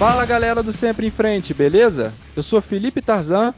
Fala galera do Sempre em Frente, beleza? Eu sou Felipe Tarzan,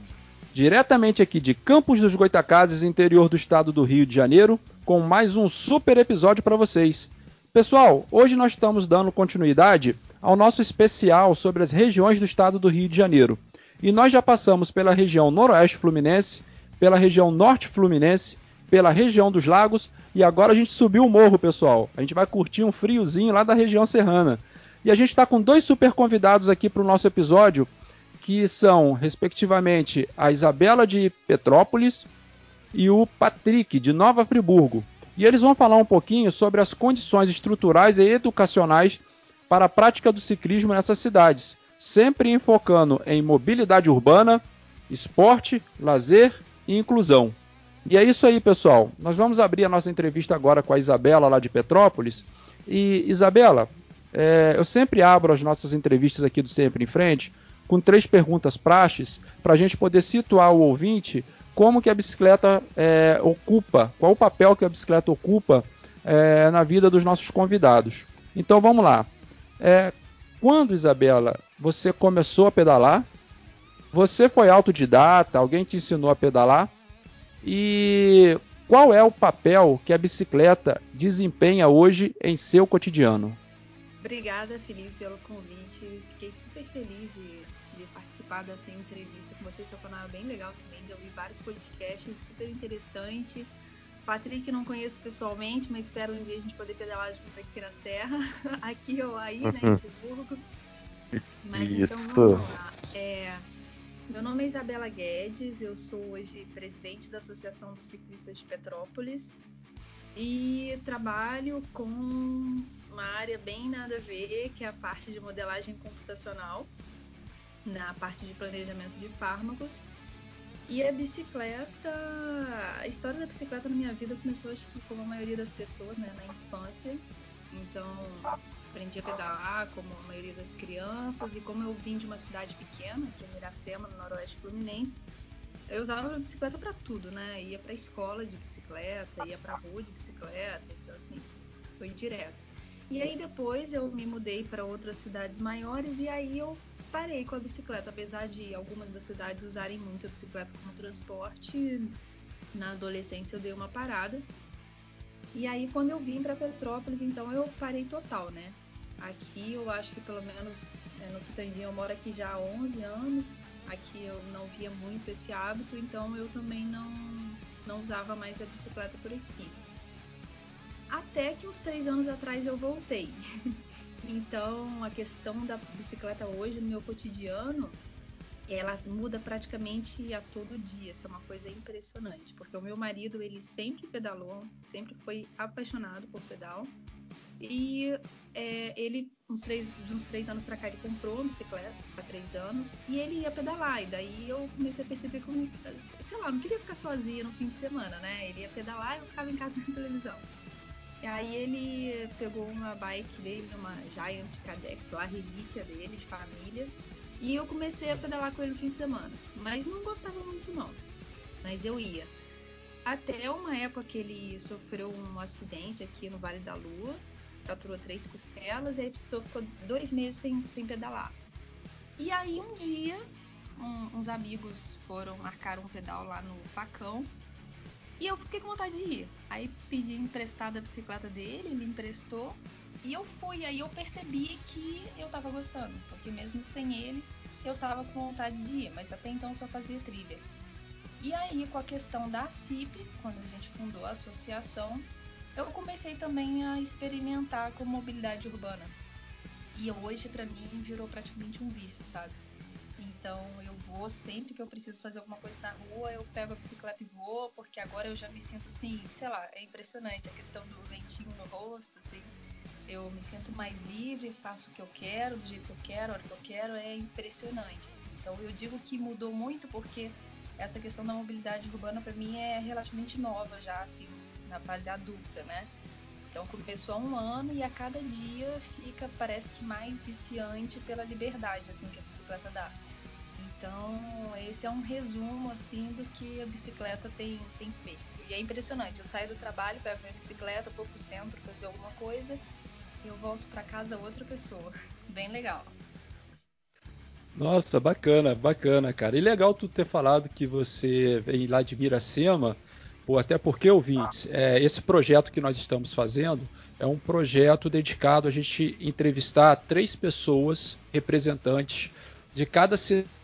diretamente aqui de Campos dos Goitacazes, interior do estado do Rio de Janeiro, com mais um super episódio para vocês. Pessoal, hoje nós estamos dando continuidade ao nosso especial sobre as regiões do estado do Rio de Janeiro. E nós já passamos pela região noroeste fluminense, pela região norte fluminense, pela região dos lagos e agora a gente subiu o morro, pessoal. A gente vai curtir um friozinho lá da região serrana. E a gente está com dois super convidados aqui para o nosso episódio, que são, respectivamente, a Isabela de Petrópolis e o Patrick de Nova Friburgo. E eles vão falar um pouquinho sobre as condições estruturais e educacionais para a prática do ciclismo nessas cidades, sempre enfocando em mobilidade urbana, esporte, lazer e inclusão. E é isso aí, pessoal. Nós vamos abrir a nossa entrevista agora com a Isabela lá de Petrópolis. E Isabela, é, eu sempre abro as nossas entrevistas aqui do Sempre em Frente com três perguntas praxes para a gente poder situar o ouvinte como que a bicicleta é, ocupa, qual o papel que a bicicleta ocupa é, na vida dos nossos convidados. Então vamos lá. É, quando, Isabela, você começou a pedalar? Você foi autodidata? Alguém te ensinou a pedalar? E qual é o papel que a bicicleta desempenha hoje em seu cotidiano? Obrigada, Felipe, pelo convite. Fiquei super feliz de, de participar dessa entrevista com você. Seu canal é bem legal também. Já ouvi vários podcasts, super interessante. Patrick não conheço pessoalmente, mas espero um dia a gente poder pedalar junto aqui na Serra, aqui ou aí, né, em Friburgo. Mas Isso. então vamos lá. É, meu nome é Isabela Guedes, eu sou hoje presidente da Associação dos Ciclistas de Petrópolis e trabalho com uma área bem nada a ver, que é a parte de modelagem computacional, na parte de planejamento de fármacos. E a bicicleta, a história da bicicleta na minha vida começou, acho que como a maioria das pessoas, né, na infância. Então, aprendi a pedalar, como a maioria das crianças, e como eu vim de uma cidade pequena, que é Miracema, no noroeste fluminense, eu usava a bicicleta para tudo, né? Ia para escola de bicicleta, ia para rua de bicicleta, então assim, foi direto. E aí depois eu me mudei para outras cidades maiores e aí eu parei com a bicicleta, apesar de algumas das cidades usarem muito a bicicleta como transporte. Na adolescência eu dei uma parada. E aí quando eu vim para Petrópolis, então eu parei total, né? Aqui eu acho que pelo menos é, no Quitandinho eu moro aqui já há 11 anos. Aqui eu não via muito esse hábito, então eu também não, não usava mais a bicicleta por aqui. Até que uns três anos atrás eu voltei. então a questão da bicicleta hoje no meu cotidiano ela muda praticamente a todo dia. Isso é uma coisa impressionante, porque o meu marido ele sempre pedalou, sempre foi apaixonado por pedal. E é, ele, uns três, de uns três anos para cá, ele comprou uma bicicleta há três anos e ele ia pedalar. E daí eu comecei a perceber como, sei lá, não queria ficar sozinha no fim de semana, né? Ele ia pedalar e eu ficava em casa na televisão. Aí ele pegou uma bike dele, uma Giant Cadex, lá, relíquia dele, de família. E eu comecei a pedalar com ele no fim de semana. Mas não gostava muito, não. Mas eu ia. Até uma época que ele sofreu um acidente aqui no Vale da Lua fraturou três costelas e aí precisou, ficou dois meses sem, sem pedalar. E aí um dia um, uns amigos foram marcar um pedal lá no Facão e eu fiquei com vontade de ir. Aí pedi emprestada a bicicleta dele, ele emprestou e eu fui. Aí eu percebi que eu tava gostando, porque mesmo sem ele eu tava com vontade de ir, mas até então só fazia trilha. E aí, com a questão da CIP, quando a gente fundou a associação, eu comecei também a experimentar com mobilidade urbana. E hoje, para mim, virou praticamente um vício, sabe? Então, eu vou sempre que eu preciso fazer alguma coisa na rua, eu pego a bicicleta e vou, porque agora eu já me sinto assim, sei lá, é impressionante a questão do ventinho no rosto, assim. Eu me sinto mais livre, faço o que eu quero, do jeito que eu quero, a hora que eu quero, é impressionante. Assim. Então, eu digo que mudou muito porque essa questão da mobilidade urbana para mim é relativamente nova já, assim, na fase adulta, né? Então começou há um ano e a cada dia fica, parece que mais viciante pela liberdade assim que a bicicleta dá. Então esse é um resumo assim do que a bicicleta tem, tem feito. E é impressionante. Eu saio do trabalho, pego minha bicicleta, vou pro centro fazer alguma coisa, e eu volto para casa outra pessoa. Bem legal. Nossa, bacana, bacana, cara. E legal tu ter falado que você vem lá de Miracema, ou até porque, ouvintes, é, esse projeto que nós estamos fazendo é um projeto dedicado a gente entrevistar três pessoas representantes de cada cidade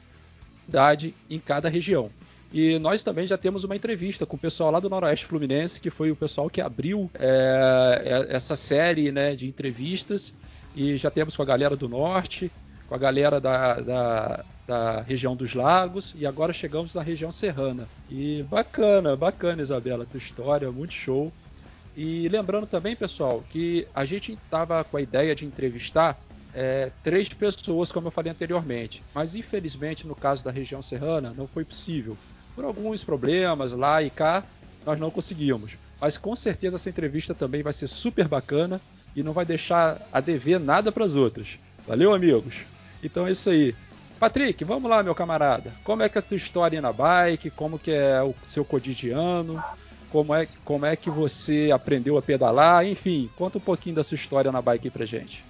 em cada região. E nós também já temos uma entrevista com o pessoal lá do Noroeste Fluminense, que foi o pessoal que abriu é, é essa série né, de entrevistas. E já temos com a galera do Norte, com a galera da, da, da, região dos lagos e agora chegamos na região serrana. E bacana, bacana, Isabela, tua história, muito show. E lembrando também, pessoal, que a gente estava com a ideia de entrevistar é, três pessoas, como eu falei anteriormente, mas infelizmente no caso da região serrana não foi possível. Por alguns problemas lá e cá, nós não conseguimos. Mas com certeza essa entrevista também vai ser super bacana e não vai deixar a dever nada para as outras. Valeu, amigos? Então é isso aí. Patrick, vamos lá, meu camarada. Como é que é a tua história na bike? Como que é o seu cotidiano? Como é, como é que você aprendeu a pedalar? Enfim, conta um pouquinho da sua história na bike pra gente.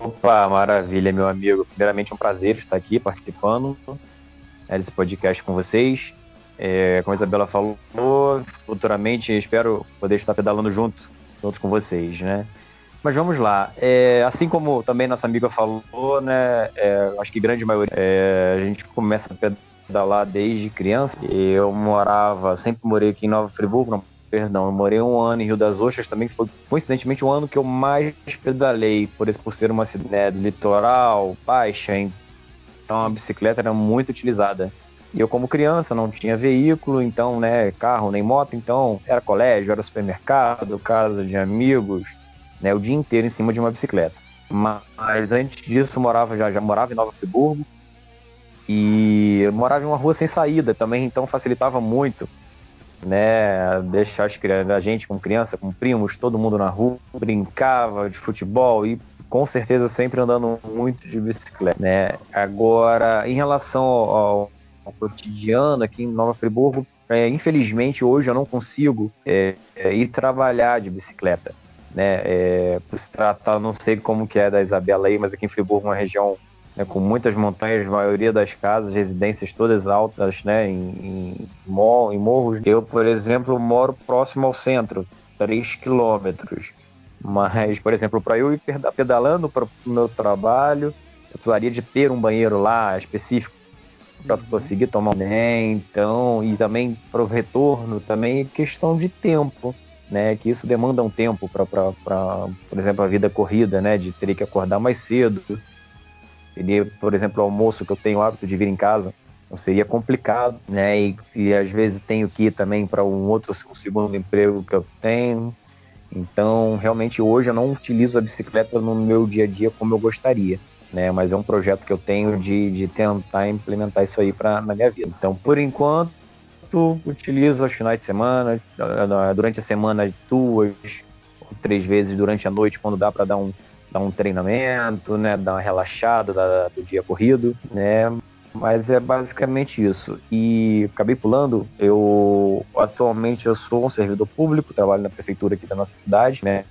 Opa, maravilha, meu amigo. Primeiramente, é um prazer estar aqui participando né, desse podcast com vocês. É, como a Isabela falou, futuramente espero poder estar pedalando junto, junto com vocês, né? Mas vamos lá. É, assim como também nossa amiga falou, né? É, acho que grande maioria é, a gente começa a pedalar desde criança. Eu morava, sempre morei aqui em Nova Friburgo, perdão, eu morei um ano em Rio das Ostras também, que foi coincidentemente o ano que eu mais pedalei, por, esse, por ser uma cidade né, litoral, baixa, então a bicicleta era muito utilizada. E eu, como criança, não tinha veículo, então, né, carro nem moto, então era colégio, era supermercado, casa de amigos, né, o dia inteiro em cima de uma bicicleta. Mas antes disso, morava já, já morava em Nova Friburgo e eu morava em uma rua sem saída também, então facilitava muito, né, deixar as crianças, a gente como criança, com primos, todo mundo na rua, brincava de futebol e com certeza sempre andando muito de bicicleta, né? Agora, em relação ao, ao cotidiano aqui em Nova Friburgo, é, infelizmente hoje eu não consigo é, é, ir trabalhar de bicicleta né? É, por se tratar, não sei como que é da Isabela aí, mas aqui em Friburgo uma região né, com muitas montanhas, a maioria das casas, residências todas altas, né? Em, em, em morros. Eu, por exemplo, moro próximo ao centro, 3 quilômetros. Mas, por exemplo, para eu ir pedalando para o meu trabalho, eu precisaria de ter um banheiro lá específico para uhum. conseguir tomar banho. Então, e também para o retorno, também é questão de tempo né? Que isso demanda um tempo para, por exemplo, a vida corrida, né? De ter que acordar mais cedo. Seria, por exemplo, o almoço que eu tenho o hábito de vir em casa, não seria complicado, né? E, e às vezes tenho que ir também para um outro um segundo emprego que eu tenho. Então, realmente hoje eu não utilizo a bicicleta no meu dia a dia como eu gostaria. Né, mas é um projeto que eu tenho de, de tentar implementar isso aí para na minha vida. Então, por enquanto, utilizo aos finais de semana, durante a semana duas ou três vezes durante a noite quando dá para dar um, dar um treinamento, né, dar uma relaxada da, do dia corrido, né, mas é basicamente isso. E acabei pulando, eu atualmente eu sou um servidor público, trabalho na prefeitura aqui da nossa cidade, né,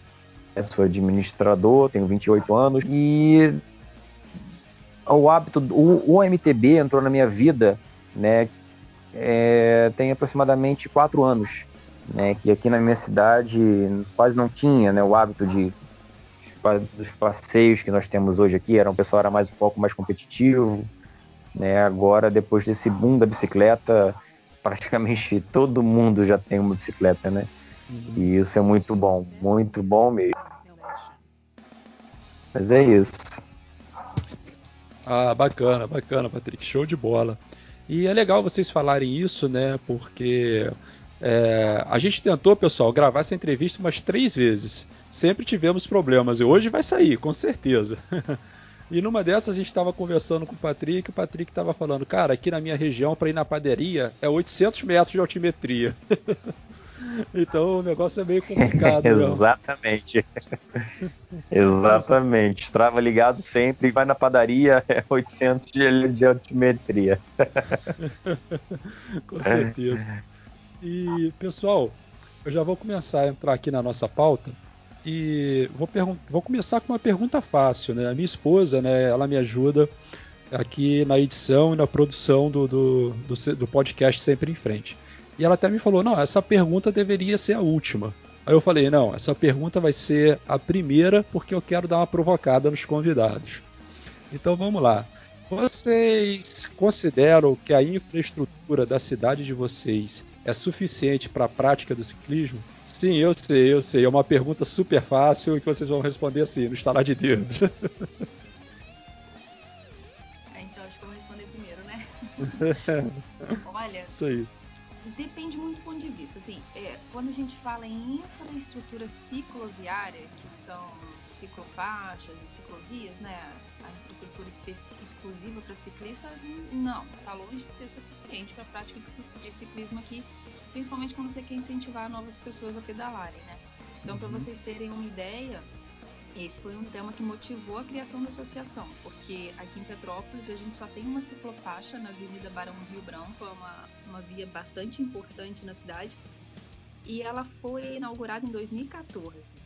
sou administrador, tenho 28 anos e o hábito, o, o MTB entrou na minha vida, né, é, tem aproximadamente quatro anos, né, que aqui na minha cidade quase não tinha né, o hábito de dos passeios que nós temos hoje aqui, era um pessoal era mais um pouco mais competitivo, né? Agora depois desse boom da bicicleta, praticamente todo mundo já tem uma bicicleta, né? E isso é muito bom, muito bom mesmo. Mas é isso. Ah, bacana, bacana, Patrick, show de bola. E é legal vocês falarem isso, né? Porque é, a gente tentou, pessoal, gravar essa entrevista umas três vezes. Sempre tivemos problemas e hoje vai sair, com certeza. e numa dessas a gente estava conversando com o Patrick e o Patrick estava falando, cara, aqui na minha região para ir na padaria é 800 metros de altimetria. Então o negócio é meio complicado. Exatamente. Exatamente. Strava ligado sempre, vai na padaria, é 800 de, de altimetria. Com certeza. E, pessoal, eu já vou começar a entrar aqui na nossa pauta, e vou, vou começar com uma pergunta fácil, né? A minha esposa, né, ela me ajuda aqui na edição e na produção do, do, do, do podcast Sempre em Frente. E ela até me falou: não, essa pergunta deveria ser a última. Aí eu falei: não, essa pergunta vai ser a primeira porque eu quero dar uma provocada nos convidados. Então vamos lá. Vocês consideram que a infraestrutura da cidade de vocês é suficiente para a prática do ciclismo? Sim, eu sei, eu sei. É uma pergunta super fácil e que vocês vão responder assim, no estalar de dedos. É, então acho que eu vou responder primeiro, né? Olha. Isso aí. Depende muito do ponto de vista. Assim, é, quando a gente fala em infraestrutura cicloviária, que são ciclofaixas e ciclovias, né? A infraestrutura exclusiva para ciclista, não, está longe de ser suficiente para a prática de ciclismo aqui, principalmente quando você quer incentivar novas pessoas a pedalarem, né? Então, uhum. para vocês terem uma ideia, esse foi um tema que motivou a criação da associação, porque aqui em Petrópolis a gente só tem uma ciclofaixa na Avenida Barão Rio Branco, é uma, uma via bastante importante na cidade, e ela foi inaugurada em 2014.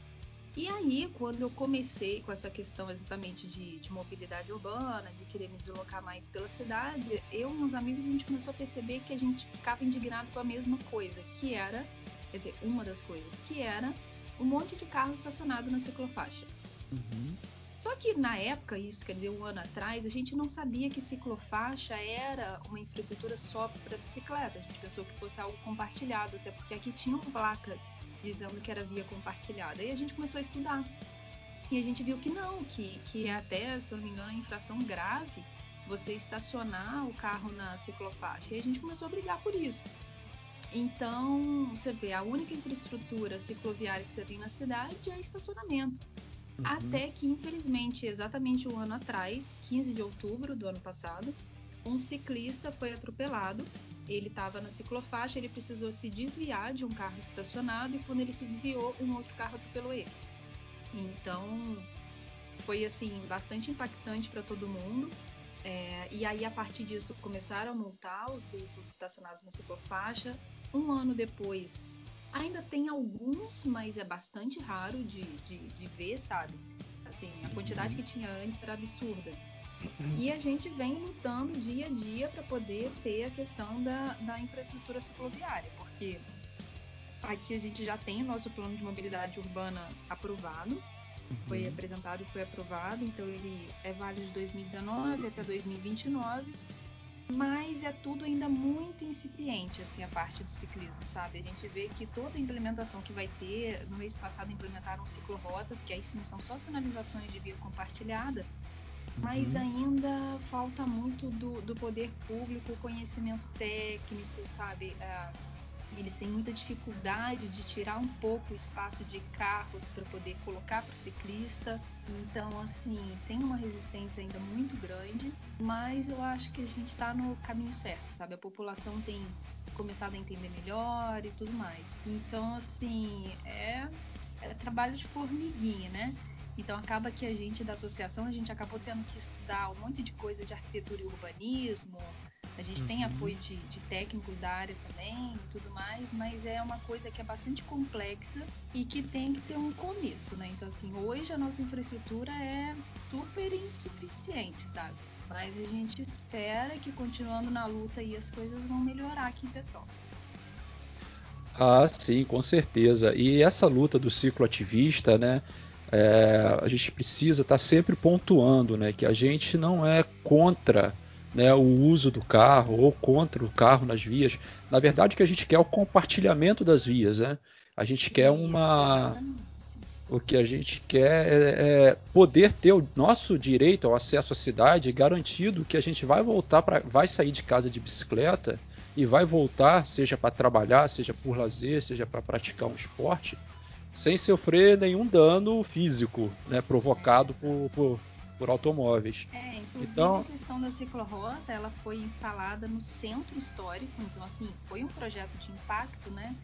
E aí, quando eu comecei com essa questão exatamente de, de, mobilidade urbana, de querer me deslocar mais pela cidade, eu e meus amigos a gente começou a perceber que a gente ficava indignado com a mesma coisa, que era, quer dizer, uma das coisas, que era um monte de carro estacionado na ciclofaixa. Uhum. Só que na época, isso quer dizer um ano atrás, a gente não sabia que ciclofaixa era uma infraestrutura só para bicicleta. A gente pensou que fosse algo compartilhado, até porque aqui tinham placas dizendo que era via compartilhada. E a gente começou a estudar. E a gente viu que não, que, que é até, se eu não me engano, infração grave você estacionar o carro na ciclofaixa. E a gente começou a brigar por isso. Então, você vê, a única infraestrutura cicloviária que você tem na cidade é estacionamento. Uhum. Até que, infelizmente, exatamente um ano atrás, 15 de outubro do ano passado, um ciclista foi atropelado ele estava na ciclofaixa, ele precisou se desviar de um carro estacionado e quando ele se desviou, um outro carro atropelou ele. Então, foi assim bastante impactante para todo mundo. É, e aí, a partir disso, começaram a multar os veículos estacionados na ciclofaixa. Um ano depois, ainda tem alguns, mas é bastante raro de, de, de ver, sabe? Assim, a quantidade que tinha antes era absurda. E a gente vem lutando dia a dia para poder ter a questão da, da infraestrutura cicloviária, porque aqui a gente já tem o nosso plano de mobilidade urbana aprovado, uhum. foi apresentado e foi aprovado, então ele é válido de 2019 até 2029, mas é tudo ainda muito incipiente, assim, a parte do ciclismo, sabe? A gente vê que toda a implementação que vai ter, no mês passado implementaram ciclorotas, que aí sim são só sinalizações de via compartilhada, mas uhum. ainda falta muito do, do poder público, conhecimento técnico, sabe? É, eles têm muita dificuldade de tirar um pouco o espaço de carros para poder colocar para o ciclista. Então, assim, tem uma resistência ainda muito grande, mas eu acho que a gente está no caminho certo, sabe? A população tem começado a entender melhor e tudo mais. Então, assim, é, é trabalho de formiguinha, né? Então acaba que a gente da associação a gente acabou tendo que estudar um monte de coisa de arquitetura e urbanismo. A gente uhum. tem apoio de, de, técnicos da área também e tudo mais, mas é uma coisa que é bastante complexa e que tem que ter um começo, né? Então assim, hoje a nossa infraestrutura é super insuficiente, sabe? Mas a gente espera que continuando na luta aí as coisas vão melhorar aqui em Petrópolis. Ah, sim, com certeza. E essa luta do ciclo ativista, né? É, a gente precisa estar tá sempre pontuando né, que a gente não é contra né, o uso do carro ou contra o carro nas vias. Na verdade, o que a gente quer é o compartilhamento das vias. Né? A gente quer uma. O que a gente quer é, é poder ter o nosso direito ao acesso à cidade garantido que a gente vai voltar para. vai sair de casa de bicicleta e vai voltar, seja para trabalhar, seja por lazer, seja para praticar um esporte, sem sofrer nenhum dano físico né, provocado por, por, por automóveis. É, inclusive então, a questão da ciclorota, ela foi instalada no centro histórico, então assim, foi um projeto de impacto, né?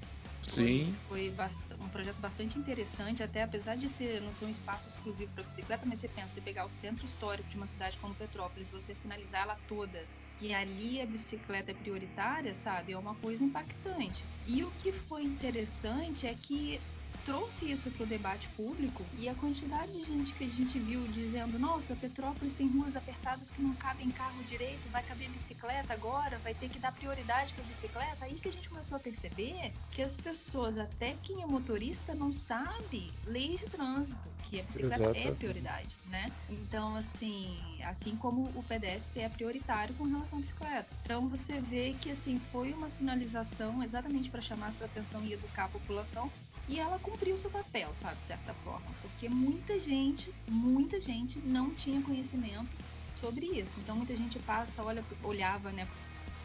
Sim. Foi, foi um projeto bastante interessante, até apesar de ser, não ser um espaço exclusivo para bicicleta, mas você pensa, você pegar o centro histórico de uma cidade como Petrópolis, você sinalizar ela toda, e ali a bicicleta é prioritária, sabe? É uma coisa impactante. E o que foi interessante é que trouxe isso para o debate público e a quantidade de gente que a gente viu dizendo: nossa, Petrópolis tem ruas apertadas que não cabem carro direito, vai caber bicicleta agora, vai ter que dar prioridade para bicicleta. Aí que a gente começou a perceber que as pessoas, até quem é motorista, não sabe leis de trânsito, que a bicicleta Exato. é prioridade, né? Então, assim, assim como o pedestre é prioritário com relação à bicicleta. Então, você vê que assim foi uma sinalização exatamente para chamar essa atenção e educar a população e ela cumpriu seu papel, sabe, de certa forma, porque muita gente, muita gente não tinha conhecimento sobre isso. Então muita gente passa, olha, olhava, né,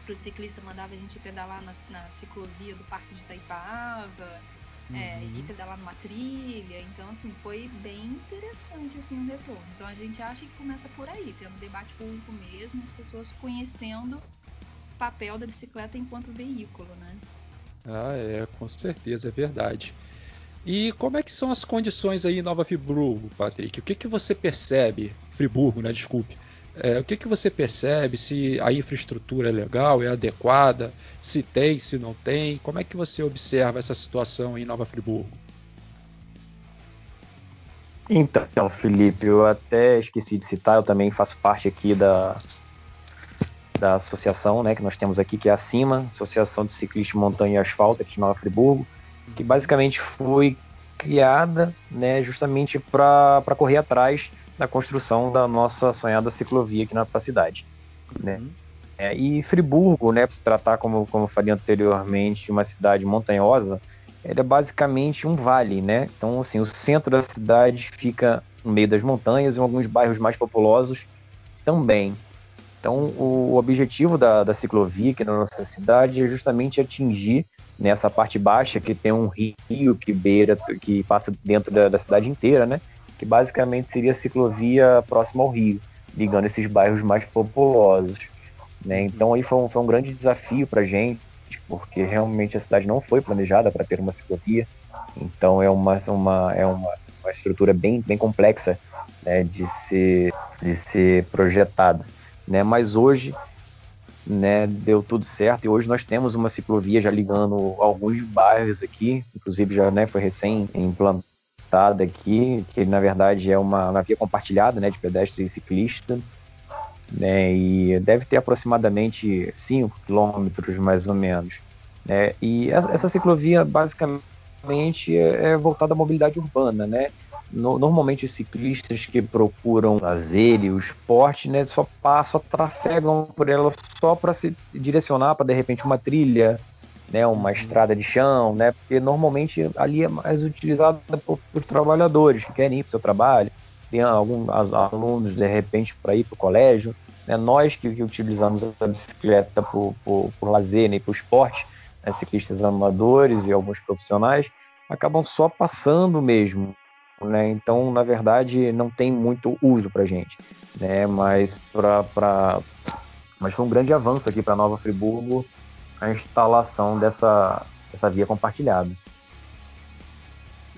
para o ciclista, mandava a gente pedalar na, na ciclovia do Parque de Itaipava, uhum. é, e pedalar numa trilha. Então, assim, foi bem interessante assim, o retorno. Então a gente acha que começa por aí, tendo debate público mesmo, as pessoas conhecendo o papel da bicicleta enquanto veículo, né? Ah, é, com certeza, é verdade. E como é que são as condições aí em Nova Friburgo, Patrick? O que, que você percebe, Friburgo, né? Desculpe. É, o que, que você percebe se a infraestrutura é legal, é adequada, se tem, se não tem? Como é que você observa essa situação em Nova Friburgo? Então, Felipe, eu até esqueci de citar, eu também faço parte aqui da, da associação né, que nós temos aqui, que é a CIMA, Associação de Ciclismo Montanha e Asfalto, aqui de Nova Friburgo que basicamente foi criada né, justamente para correr atrás da construção da nossa sonhada ciclovia aqui na cidade. Né? Uhum. É, e Friburgo, né, para se tratar, como, como eu falei anteriormente, de uma cidade montanhosa, ele é basicamente um vale, né? Então, assim, o centro da cidade fica no meio das montanhas e alguns bairros mais populosos também. Então, o objetivo da, da ciclovia aqui na nossa cidade é justamente atingir nessa parte baixa que tem um rio que beira, que passa dentro da, da cidade inteira, né? Que basicamente seria a ciclovia próxima ao rio, ligando esses bairros mais populosos. Né? Então aí foi um, foi um grande desafio para gente, porque realmente a cidade não foi planejada para ter uma ciclovia. Então é uma, uma, é uma, uma estrutura bem, bem complexa né, de, ser, de ser projetada. Né? Mas hoje né, deu tudo certo e hoje nós temos uma ciclovia já ligando alguns bairros aqui, inclusive já né, foi recém implantada aqui, que na verdade é uma, uma via compartilhada né, de pedestre e ciclista, né, e deve ter aproximadamente 5 quilômetros mais ou menos. Né, e essa, essa ciclovia basicamente é, é voltada à mobilidade urbana, né? No, normalmente os ciclistas que procuram lazer e o esporte, né, só passam, trafegam por ela só para se direcionar para de repente uma trilha, né, uma uhum. estrada de chão, né, porque normalmente ali é mais utilizada por, por trabalhadores que querem ir para o seu trabalho, tem alguns alunos de repente para ir para o colégio, né, nós que, que, utilizamos a bicicleta por, por, por lazer né, e por esporte, né, ciclistas amadores e alguns profissionais, acabam só passando mesmo né? Então, na verdade, não tem muito uso para gente, né? Mas para mas foi um grande avanço aqui para Nova Friburgo a instalação dessa, dessa via compartilhada.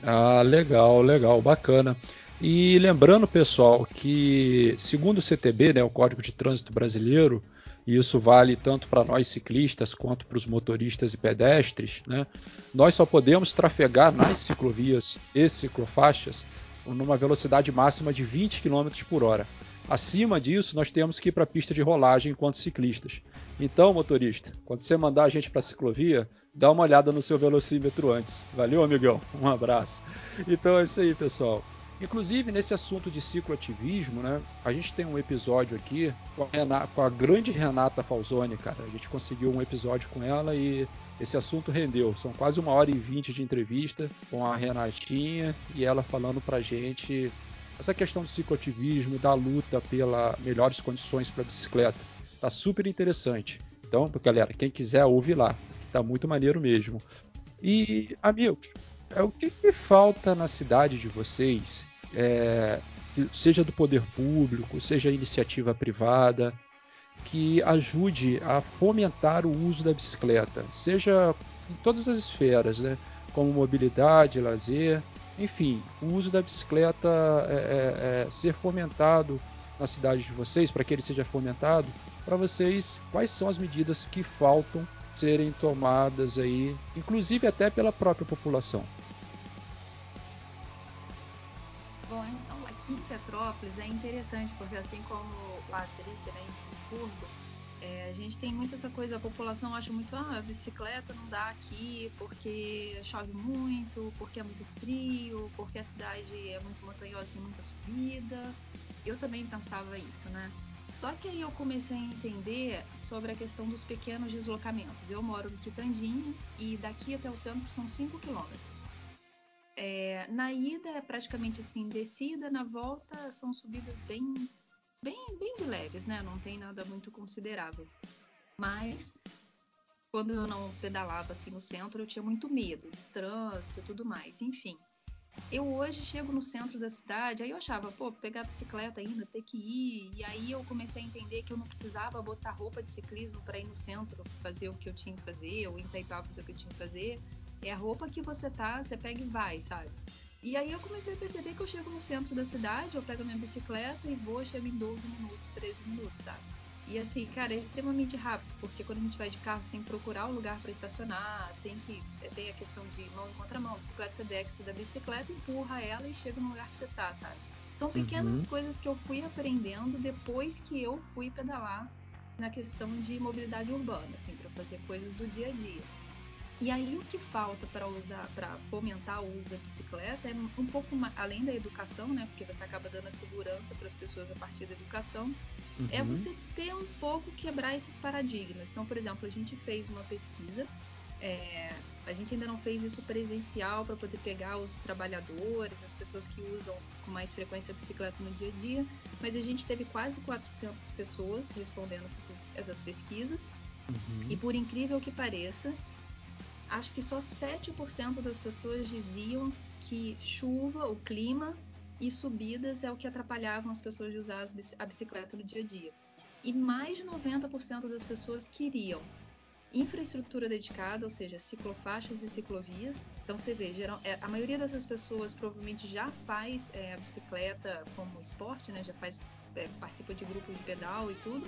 Ah, legal, legal, bacana. E lembrando, pessoal, que segundo o CTB, né, o Código de Trânsito Brasileiro, e isso vale tanto para nós ciclistas quanto para os motoristas e pedestres, né? Nós só podemos trafegar nas ciclovias e ciclofaixas numa velocidade máxima de 20 km por hora. Acima disso, nós temos que ir para a pista de rolagem enquanto ciclistas. Então, motorista, quando você mandar a gente para a ciclovia, dá uma olhada no seu velocímetro antes. Valeu, amigão? Um abraço. Então é isso aí, pessoal. Inclusive, nesse assunto de cicloativismo, né, a gente tem um episódio aqui com a, Renata, com a, grande Renata Falzoni, cara. A gente conseguiu um episódio com ela e esse assunto rendeu. São quase uma hora e vinte de entrevista com a Renatinha e ela falando pra gente essa questão do cicloativismo, da luta pela melhores condições para bicicleta. Tá super interessante. Então, galera, quem quiser ouve lá, tá muito maneiro mesmo. E, amigos, é o que, que falta na cidade de vocês é, seja do poder público, seja iniciativa privada, que ajude a fomentar o uso da bicicleta, seja em todas as esferas, né? como mobilidade, lazer, enfim, o uso da bicicleta é, é, é ser fomentado na cidade de vocês, para que ele seja fomentado, para vocês, quais são as medidas que faltam serem tomadas aí, inclusive até pela própria população. Bom, então aqui em Petrópolis é interessante, porque assim como o Patrick, né, em Friburgo, é, a gente tem muito essa coisa, a população acha muito, ah, a bicicleta não dá aqui porque chove muito, porque é muito frio, porque a cidade é muito montanhosa, tem muita subida. Eu também pensava isso, né? Só que aí eu comecei a entender sobre a questão dos pequenos deslocamentos. Eu moro no Quitandinho e daqui até o centro são 5 quilômetros. É, na ida é praticamente assim, descida, na volta são subidas bem, bem, bem de leves, né? Não tem nada muito considerável. Mas quando eu não pedalava assim no centro, eu tinha muito medo do trânsito e tudo mais. Enfim, eu hoje chego no centro da cidade, aí eu achava, pô, pegar bicicleta ainda, ter que ir. E aí eu comecei a entender que eu não precisava botar roupa de ciclismo para ir no centro fazer o que eu tinha que fazer, ou em Itaipava fazer o que eu tinha que fazer. É a roupa que você tá, você pega e vai, sabe? E aí eu comecei a perceber que eu chego no centro da cidade, eu pego minha bicicleta e vou, chego em 12 minutos, 13 minutos, sabe? E assim, cara, é extremamente rápido, porque quando a gente vai de carro, você tem que procurar um lugar para estacionar, tem que eh, tem a questão de mão em contramão, bicicleta você desce da bicicleta, empurra ela e chega no lugar que você tá, sabe? São pequenas uhum. coisas que eu fui aprendendo depois que eu fui pedalar na questão de mobilidade urbana, assim, para fazer coisas do dia a dia. E aí o que falta para usar, para fomentar o uso da bicicleta é um pouco mais, além da educação, né? Porque você acaba dando a segurança para as pessoas a partir da educação, é uhum. é você ter um pouco quebrar esses paradigmas. Então, por exemplo, a gente fez uma pesquisa. É, a gente ainda não fez isso presencial para poder pegar os trabalhadores, as pessoas que usam com mais frequência a bicicleta no dia a dia, mas a gente teve quase 400 pessoas respondendo essas pesquisas. Uhum. E por incrível que pareça, acho que só 7% das pessoas diziam que chuva, o clima e subidas é o que atrapalhavam as pessoas de usar a bicicleta no dia a dia. E mais de 90% das pessoas queriam infraestrutura dedicada, ou seja, ciclofaixas e ciclovias. Então você vê, geral, é, a maioria dessas pessoas provavelmente já faz é, a bicicleta como esporte, né? Já faz é, participa de grupos de pedal e tudo.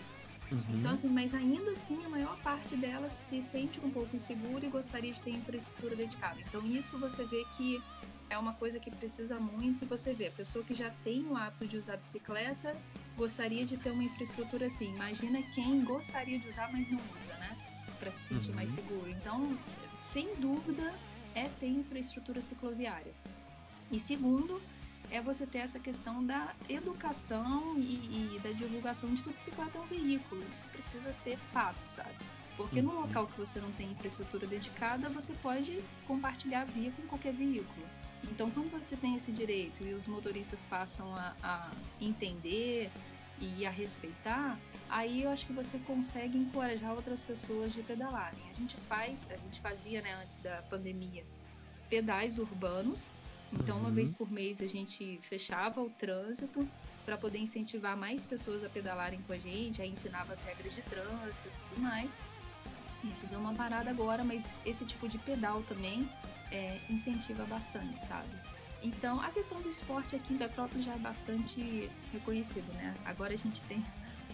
Uhum. Então, assim, mas ainda assim a maior parte delas se sente um pouco insegura e gostaria de ter infraestrutura dedicada. Então, isso você vê que é uma coisa que precisa muito. Você vê, a pessoa que já tem o hábito de usar bicicleta gostaria de ter uma infraestrutura assim. Imagina quem gostaria de usar, mas não usa, né? Para se sentir uhum. mais seguro. Então, sem dúvida, é ter infraestrutura cicloviária. E segundo, é você ter essa questão da educação e, e, da divulgação de que a bicicleta é um veículo. Isso precisa ser fato, sabe? Porque no uhum. local que você não tem infraestrutura dedicada, você pode compartilhar a via com qualquer veículo. Então, quando você tem esse direito e os motoristas passam a, a entender e a respeitar, aí eu acho que você consegue encorajar outras pessoas de pedalarem. A gente faz, a gente fazia, né, antes da pandemia, pedais urbanos então, uhum. uma vez por mês a gente fechava o trânsito para poder incentivar mais pessoas a pedalarem com a gente, aí ensinava as regras de trânsito e tudo mais. Isso deu uma parada agora, mas esse tipo de pedal também é, incentiva bastante, sabe? Então, a questão do esporte aqui em Petrópolis já é bastante reconhecido, né? Agora a gente tem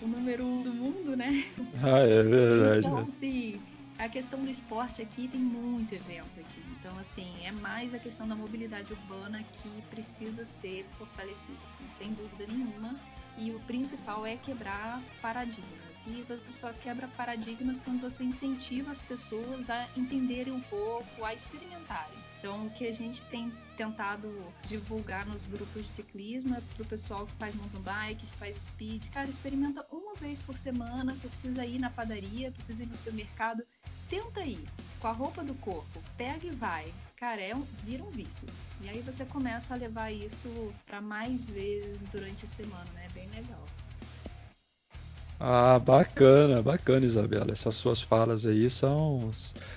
o número um do mundo, né? Ah, é verdade. Então, assim, a questão do esporte aqui tem muito evento aqui. Então, assim, é mais a questão da mobilidade urbana que precisa ser fortalecida, assim, sem dúvida nenhuma. E o principal é quebrar paradigmas. E você só quebra paradigmas quando você incentiva as pessoas a entenderem um pouco, a experimentarem. Então, o que a gente tem tentado divulgar nos grupos de ciclismo é o pessoal que faz mountain bike, que faz speed. Cara, experimenta uma vez por semana. Você precisa ir na padaria, precisa ir no supermercado tenta ir com a roupa do corpo, pega e vai. Cara, é um, vira um vício. E aí você começa a levar isso para mais vezes durante a semana, né? Bem legal. Ah, bacana, bacana, Isabela. Essas suas falas aí são.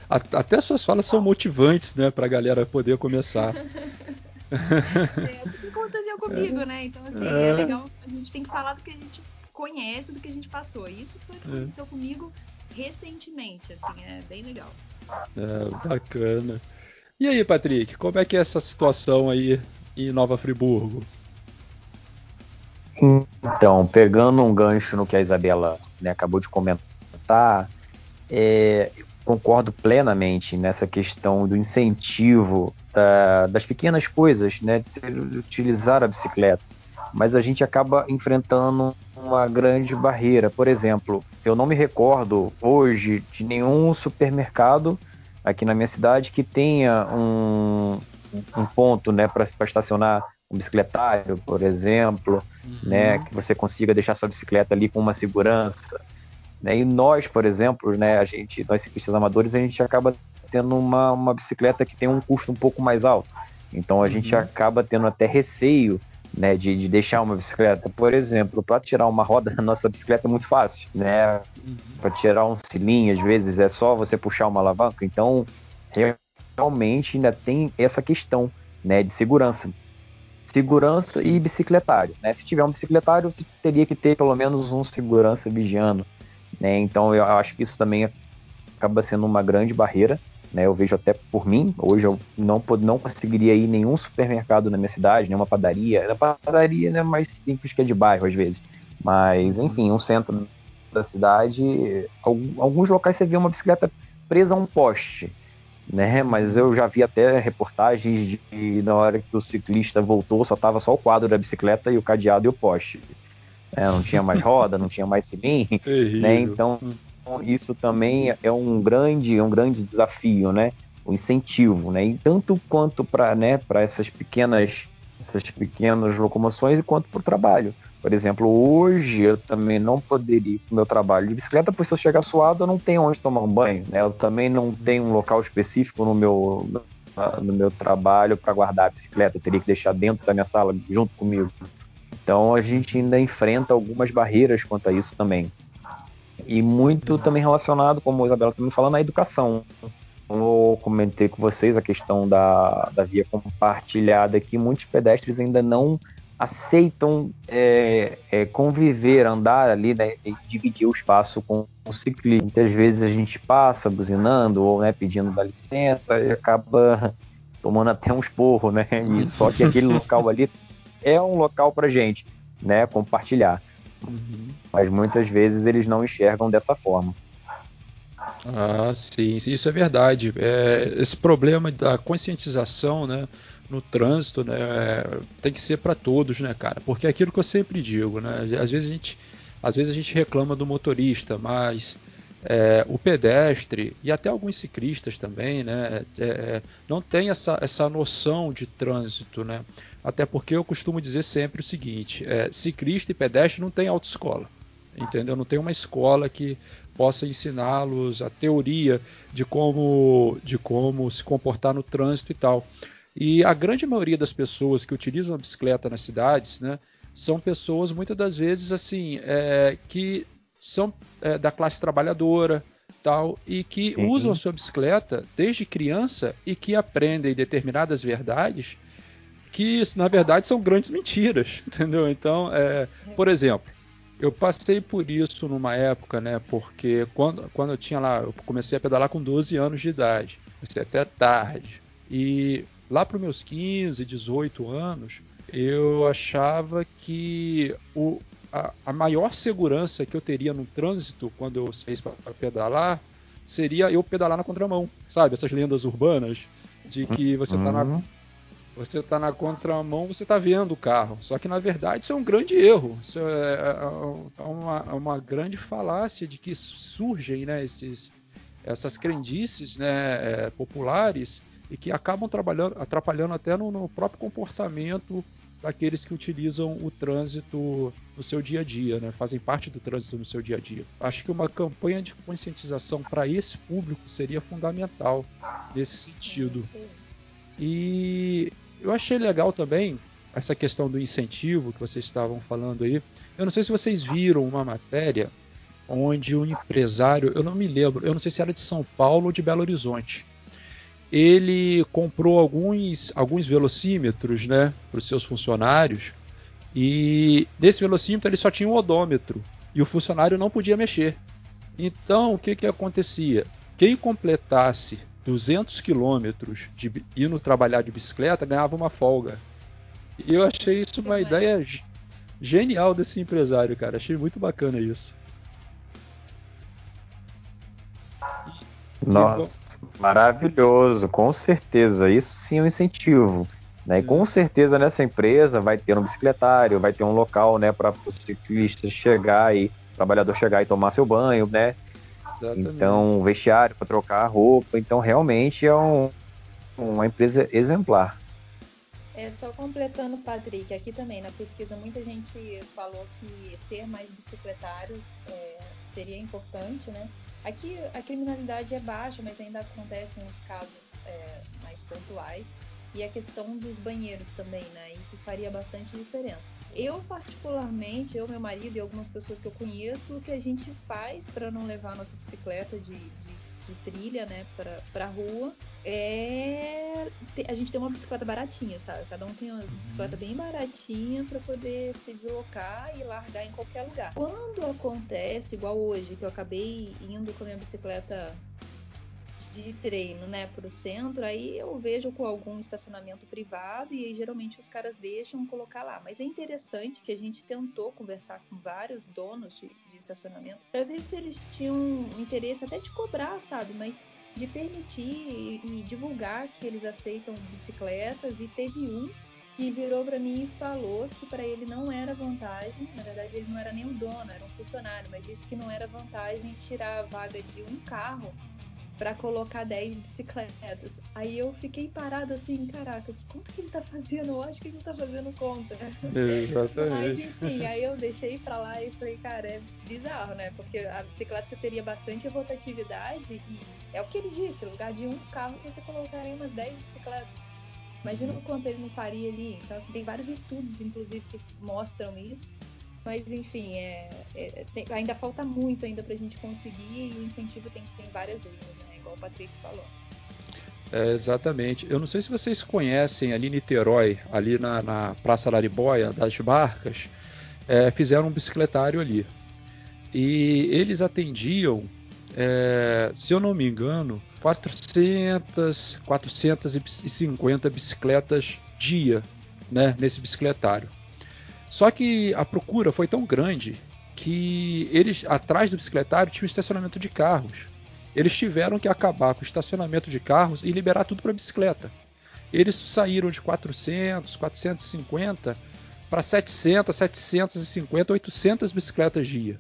Até suas falas são motivantes, né, pra galera poder começar. é, porque aconteceu comigo, é. né? Então, assim, é. é. legal. A gente tem que falar do que a gente conhece, do que a gente passou. Isso foi o que é. aconteceu comigo recentemente, assim, é bem legal. É, bacana. E aí, Patrick, como é que é essa situação aí em Nova Friburgo? Então, pegando um gancho no que a Isabela né, acabou de comentar, é, concordo plenamente nessa questão do incentivo da, das pequenas coisas, né, de, ser, de utilizar a bicicleta. Mas a gente acaba enfrentando uma grande barreira. Por exemplo, eu não me recordo hoje de nenhum supermercado aqui na minha cidade que tenha um, um ponto né, para estacionar um bicicletário, por exemplo, uhum. né, que você consiga deixar sua bicicleta ali com uma segurança. Né? E nós, por exemplo, né, a gente, nós ciclistas amadores, a gente acaba tendo uma, uma bicicleta que tem um custo um pouco mais alto. Então a uhum. gente acaba tendo até receio né, de, de, deixar uma bicicleta. Por exemplo, para tirar uma roda da nossa bicicleta é muito fácil, né? Uhum. Para tirar um cilinho, às vezes é só você puxar uma alavanca. Então, realmente ainda tem essa questão, né, de segurança. Segurança e bicicletário, né? Se tiver um bicicletário, você teria que ter pelo menos um segurança vigiando, né? Então, eu acho que isso também acaba sendo uma grande barreira né? Eu vejo até por mim, hoje eu não, não conseguiria ir em nenhum supermercado na minha cidade, nenhuma padaria. A padaria é mais simples que a de bairro, às vezes. Mas, enfim, um centro da cidade, alguns locais você vê uma bicicleta presa a um poste, né? Mas eu já vi até reportagens de na hora que o ciclista voltou, só tava só o quadro da bicicleta e o cadeado e o poste. É, não tinha mais roda, não tinha mais cilindro, né? Então, então, isso também é um grande, um grande desafio, né? O incentivo, né? E tanto quanto para né, essas pequenas essas pequenas locomoções e quanto para o trabalho. Por exemplo, hoje eu também não poderia ir para o meu trabalho de bicicleta, pois se eu chegar suado eu não tenho onde tomar um banho. Né? Eu também não tenho um local específico no meu, no meu trabalho para guardar a bicicleta. Eu teria que deixar dentro da minha sala junto comigo. Então a gente ainda enfrenta algumas barreiras quanto a isso também. E muito também relacionado, como a Isabela também falando, na educação. Como eu comentei com vocês a questão da, da via compartilhada, que muitos pedestres ainda não aceitam é, é, conviver, andar ali, né, dividir o espaço com o ciclista. Muitas vezes a gente passa buzinando ou né, pedindo da licença e acaba tomando até um esporro, né? E só que aquele local ali é um local para gente, né, compartilhar. Uhum. Mas muitas vezes eles não enxergam dessa forma. Ah, sim, isso é verdade. É, esse problema da conscientização, né, no trânsito, né, tem que ser para todos, né, cara? Porque é aquilo que eu sempre digo, né? Às vezes a gente, às vezes a gente reclama do motorista, mas é, o pedestre e até alguns ciclistas também, né, é, é não tem essa, essa noção de trânsito, né? Até porque eu costumo dizer sempre o seguinte: é, ciclista e pedestre não tem autoescola, entendeu? Não tem uma escola que possa ensiná-los a teoria de como, de como se comportar no trânsito e tal. E a grande maioria das pessoas que utilizam a bicicleta nas cidades, né, são pessoas muitas das vezes assim é, que são é, da classe trabalhadora, tal, e que uhum. usam a sua bicicleta desde criança e que aprendem determinadas verdades que na verdade são grandes mentiras, entendeu? Então, é, por exemplo, eu passei por isso numa época, né? Porque quando, quando eu tinha lá, eu comecei a pedalar com 12 anos de idade, comecei até tarde. E lá para os meus 15, 18 anos, eu achava que o, a, a, maior segurança que eu teria no trânsito quando eu saísse para pedalar seria eu pedalar na contramão, sabe? Essas lendas urbanas de que você está na uhum você está na contramão, você está vendo o carro. Só que na verdade isso é um grande erro. Isso é, é, é uma, é uma grande falácia de que surgem né, esses, essas crendices né, populares e que acabam atrapalhando até no, no, próprio comportamento daqueles que utilizam o trânsito no seu dia a dia, né? fazem parte do trânsito no seu dia a dia. Acho que uma campanha de conscientização para esse público seria fundamental nesse sentido. E eu achei legal também essa questão do incentivo que vocês estavam falando aí. Eu não sei se vocês viram uma matéria onde um empresário, eu não me lembro, eu não sei se era de São Paulo ou de Belo Horizonte. Ele comprou alguns, alguns velocímetros né, para os seus funcionários e nesse velocímetro ele só tinha um odômetro e o funcionário não podia mexer. Então o que, que acontecia? Quem completasse 200 quilômetros de indo trabalhar de bicicleta ganhava uma folga. E eu achei isso uma ideia genial desse empresário, cara. Achei muito bacana isso. Nossa, maravilhoso, com certeza. Isso sim é um incentivo. Né? E com certeza nessa empresa vai ter um bicicletário, vai ter um local né, para o ciclista chegar e o trabalhador chegar e tomar seu banho, né? Exatamente. Então, vestiário para trocar a roupa. Então, realmente é um, uma empresa exemplar. É, só completando, Patrick, aqui também na pesquisa muita gente falou que ter mais bicicletários é, seria importante, né? Aqui a criminalidade é baixa, mas ainda acontecem uns casos é, mais pontuais. E a questão dos banheiros também, né? Isso faria bastante diferença. Eu, particularmente, eu, meu marido e algumas pessoas que eu conheço, o que a gente faz para não levar nossa bicicleta de, de, de trilha, né, pra, pra rua, é. A gente tem uma bicicleta baratinha, sabe? Cada um tem uma bicicleta bem baratinha para poder se deslocar e largar em qualquer lugar. Quando acontece, igual hoje, que eu acabei indo com a minha bicicleta de treino, né, para o centro, aí eu vejo com algum estacionamento privado e aí, geralmente os caras deixam colocar lá. Mas é interessante que a gente tentou conversar com vários donos de, de estacionamento para ver se eles tinham interesse até de cobrar, sabe? Mas de permitir e, e divulgar que eles aceitam bicicletas e teve um que virou para mim e falou que para ele não era vantagem, na verdade ele não era nem o dono, era um funcionário, mas disse que não era vantagem tirar a vaga de um carro para colocar 10 bicicletas. Aí eu fiquei parada assim, caraca, que conta que ele tá fazendo? Eu acho que ele não tá fazendo conta. Exatamente. Mas enfim, aí eu deixei pra lá e falei, cara, é bizarro, né? Porque a bicicleta você teria bastante rotatividade e é o que ele disse, no lugar de um carro você colocaria umas 10 bicicletas. Imagina o quanto ele não faria ali. Então, assim, tem vários estudos, inclusive, que mostram isso. Mas enfim, é, é, tem, ainda falta muito ainda para a gente conseguir e o incentivo tem que ser em várias linhas, né? Igual o Patrick falou. É, exatamente. Eu não sei se vocês conhecem ali em Niterói, ali na, na Praça Lariboia das Barcas, é, fizeram um bicicletário ali. E eles atendiam, é, se eu não me engano, 400, 450 bicicletas dia né, nesse bicicletário. Só que a procura foi tão grande que eles, atrás do bicicletário, tinha um estacionamento de carros. Eles tiveram que acabar com o estacionamento de carros e liberar tudo para bicicleta. Eles saíram de 400, 450 para 700, 750, 800 bicicletas dia.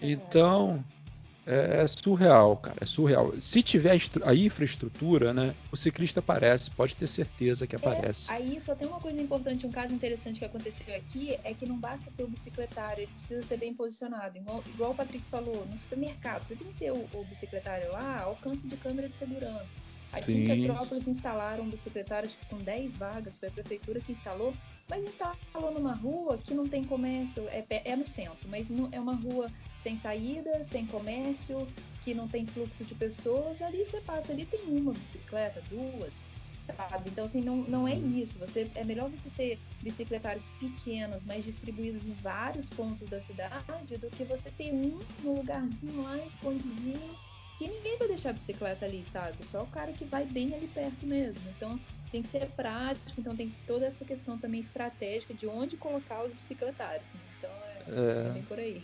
Então, é, é surreal, cara, é surreal. Se tiver a infraestrutura, né, o ciclista aparece, pode ter certeza que é, aparece. É, aí só tem uma coisa importante, um caso interessante que aconteceu aqui, é que não basta ter o bicicletário, ele precisa ser bem posicionado. Igual, igual o Patrick falou, no supermercado, você tem que ter o, o bicicletário lá, alcance de câmera de segurança. Aqui Sim. em Petrópolis instalaram bicicletários com 10 vagas, foi a prefeitura que instalou, mas instalou numa rua que não tem comércio, é, é no centro, mas não, é uma rua sem saída, sem comércio, que não tem fluxo de pessoas, ali você passa, ali tem uma bicicleta, duas, sabe? Então, assim, não, não é isso. Você, é melhor você ter bicicletários pequenos, mas distribuídos em vários pontos da cidade, do que você ter um no lugarzinho lá escondidinho, que ninguém vai deixar a bicicleta ali, sabe? Só o cara que vai bem ali perto mesmo. Então, tem que ser prático, então tem toda essa questão também estratégica de onde colocar os bicicletários. Né? Então, é, é. é bem por aí.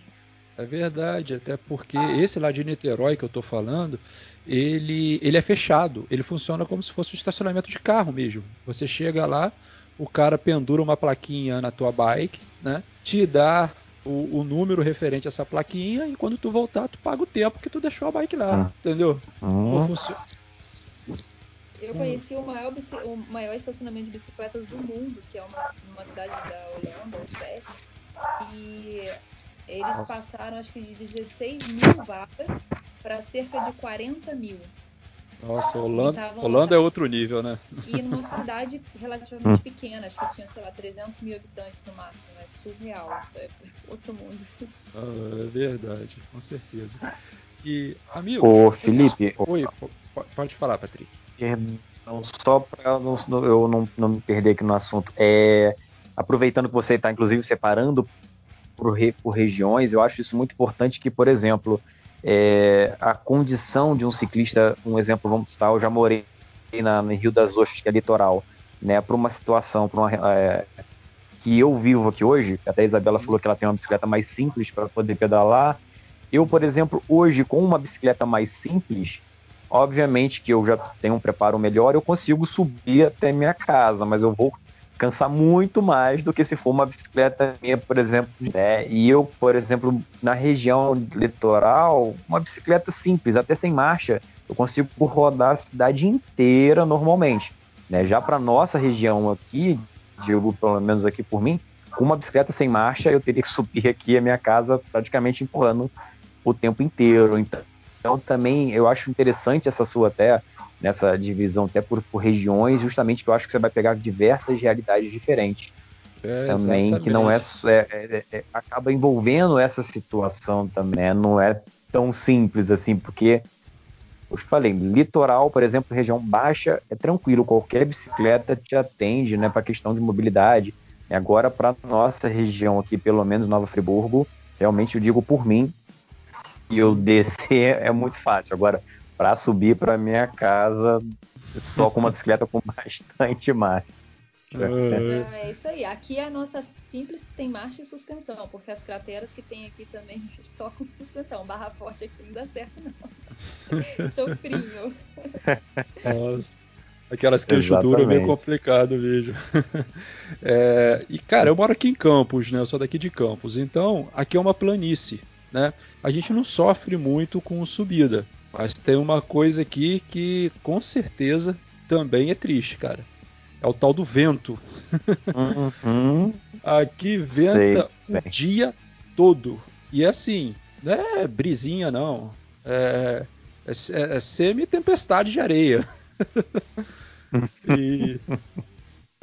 É verdade, até porque esse lá de Niterói que eu estou falando, ele, ele é fechado. Ele funciona como se fosse um estacionamento de carro mesmo. Você chega lá, o cara pendura uma plaquinha na tua bike, né? Te dá o, o, número referente a essa plaquinha e quando tu voltar, tu paga o tempo que tu deixou a bike lá, ah. entendeu? Hum. Eu conheci o maior, o maior estacionamento de bicicletas do mundo, que é uma, uma cidade da Holanda, Utrecht, e eles Nossa. passaram, acho que de 16 mil vagas para cerca de 40 mil. Nossa, Holanda, Holanda é outro nível, né? E numa cidade relativamente pequena, acho que tinha, sei lá, 300 mil habitantes no máximo. É surreal, é outro mundo. Ah, é verdade, com certeza. E, amigo... Ô, Felipe... Oi, pode falar, Patrick. Perdão, só para eu não, não me perder aqui no assunto. É, aproveitando que você está, inclusive, separando por, re, por regiões, eu acho isso muito importante que, por exemplo, é, a condição de um ciclista, um exemplo, vamos citar, eu já morei na, no Rio das Ostras, que é litoral, né, para uma situação, para uma é, que eu vivo aqui hoje, até a Isabela falou que ela tem uma bicicleta mais simples para poder pedalar. Eu, por exemplo, hoje com uma bicicleta mais simples, Obviamente que eu já tenho um preparo melhor, eu consigo subir até minha casa, mas eu vou cansar muito mais do que se for uma bicicleta minha, por exemplo. Né? E eu, por exemplo, na região litoral, uma bicicleta simples, até sem marcha, eu consigo rodar a cidade inteira normalmente. Né? Já para nossa região aqui, digo pelo menos aqui por mim, uma bicicleta sem marcha, eu teria que subir aqui a minha casa praticamente empurrando o tempo inteiro. Então, então também eu acho interessante essa sua até nessa divisão até por, por regiões, justamente que eu acho que você vai pegar diversas realidades diferentes. É, também exatamente. que não é, é, é, é, acaba envolvendo essa situação também, né? não é tão simples assim, porque eu falei, litoral, por exemplo, região baixa, é tranquilo, qualquer bicicleta te atende, né, para questão de mobilidade. E agora para nossa região aqui, pelo menos Nova Friburgo, realmente eu digo por mim, e eu descer é muito fácil. Agora, para subir para minha casa, só com uma bicicleta com bastante marcha. É, é isso aí. Aqui a nossa simples tem marcha e suspensão, porque as crateras que tem aqui também só com suspensão. Barra forte aqui não dá certo, não. Sofrível. Nossa. Aquelas queixo duro é meio complicado, vejo. É, e, cara, eu moro aqui em Campos, né? Eu sou daqui de Campos. Então, aqui é uma planície né? A gente não sofre muito com subida, mas tem uma coisa aqui que com certeza também é triste, cara. É o tal do vento. Uhum. aqui venta Sei, o dia todo. E é assim, não é brisinha não. É, é, é semi-tempestade de areia. e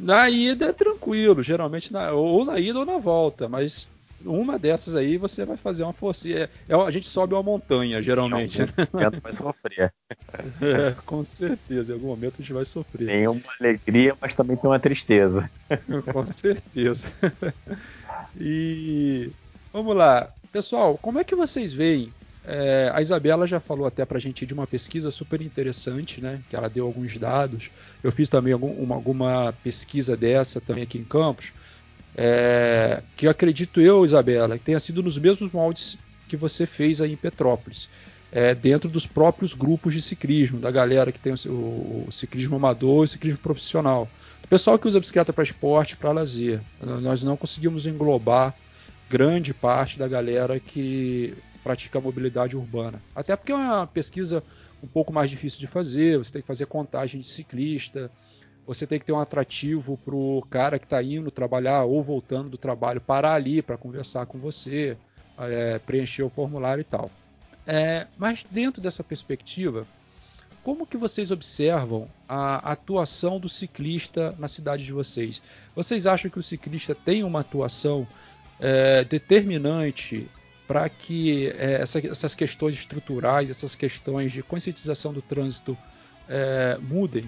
na ida é tranquilo, geralmente na, ou na ida ou na volta, mas uma dessas aí você vai fazer uma forcinha. É, a gente sobe uma montanha, geralmente. Né? vai sofrer. É, com certeza, em algum momento a gente vai sofrer. Tem uma alegria, mas também tem uma tristeza. com certeza. E vamos lá. Pessoal, como é que vocês veem? É, a Isabela já falou até pra gente de uma pesquisa super interessante, né? Que ela deu alguns dados. Eu fiz também algum, uma, alguma pesquisa dessa também aqui em Campos é, que eu acredito eu, Isabela, que tenha sido nos mesmos moldes que você fez aí em Petrópolis, é, dentro dos próprios grupos de ciclismo, da galera que tem o, o, o ciclismo amador e o ciclismo profissional. O pessoal que usa bicicleta para esporte, para lazer. Nós não conseguimos englobar grande parte da galera que pratica mobilidade urbana. Até porque é uma pesquisa um pouco mais difícil de fazer, você tem que fazer contagem de ciclista, você tem que ter um atrativo para o cara que está indo trabalhar ou voltando do trabalho parar ali para conversar com você, é, preencher o formulário e tal. É, mas dentro dessa perspectiva, como que vocês observam a atuação do ciclista na cidade de vocês? Vocês acham que o ciclista tem uma atuação é, determinante para que é, essa, essas questões estruturais, essas questões de conscientização do trânsito é, mudem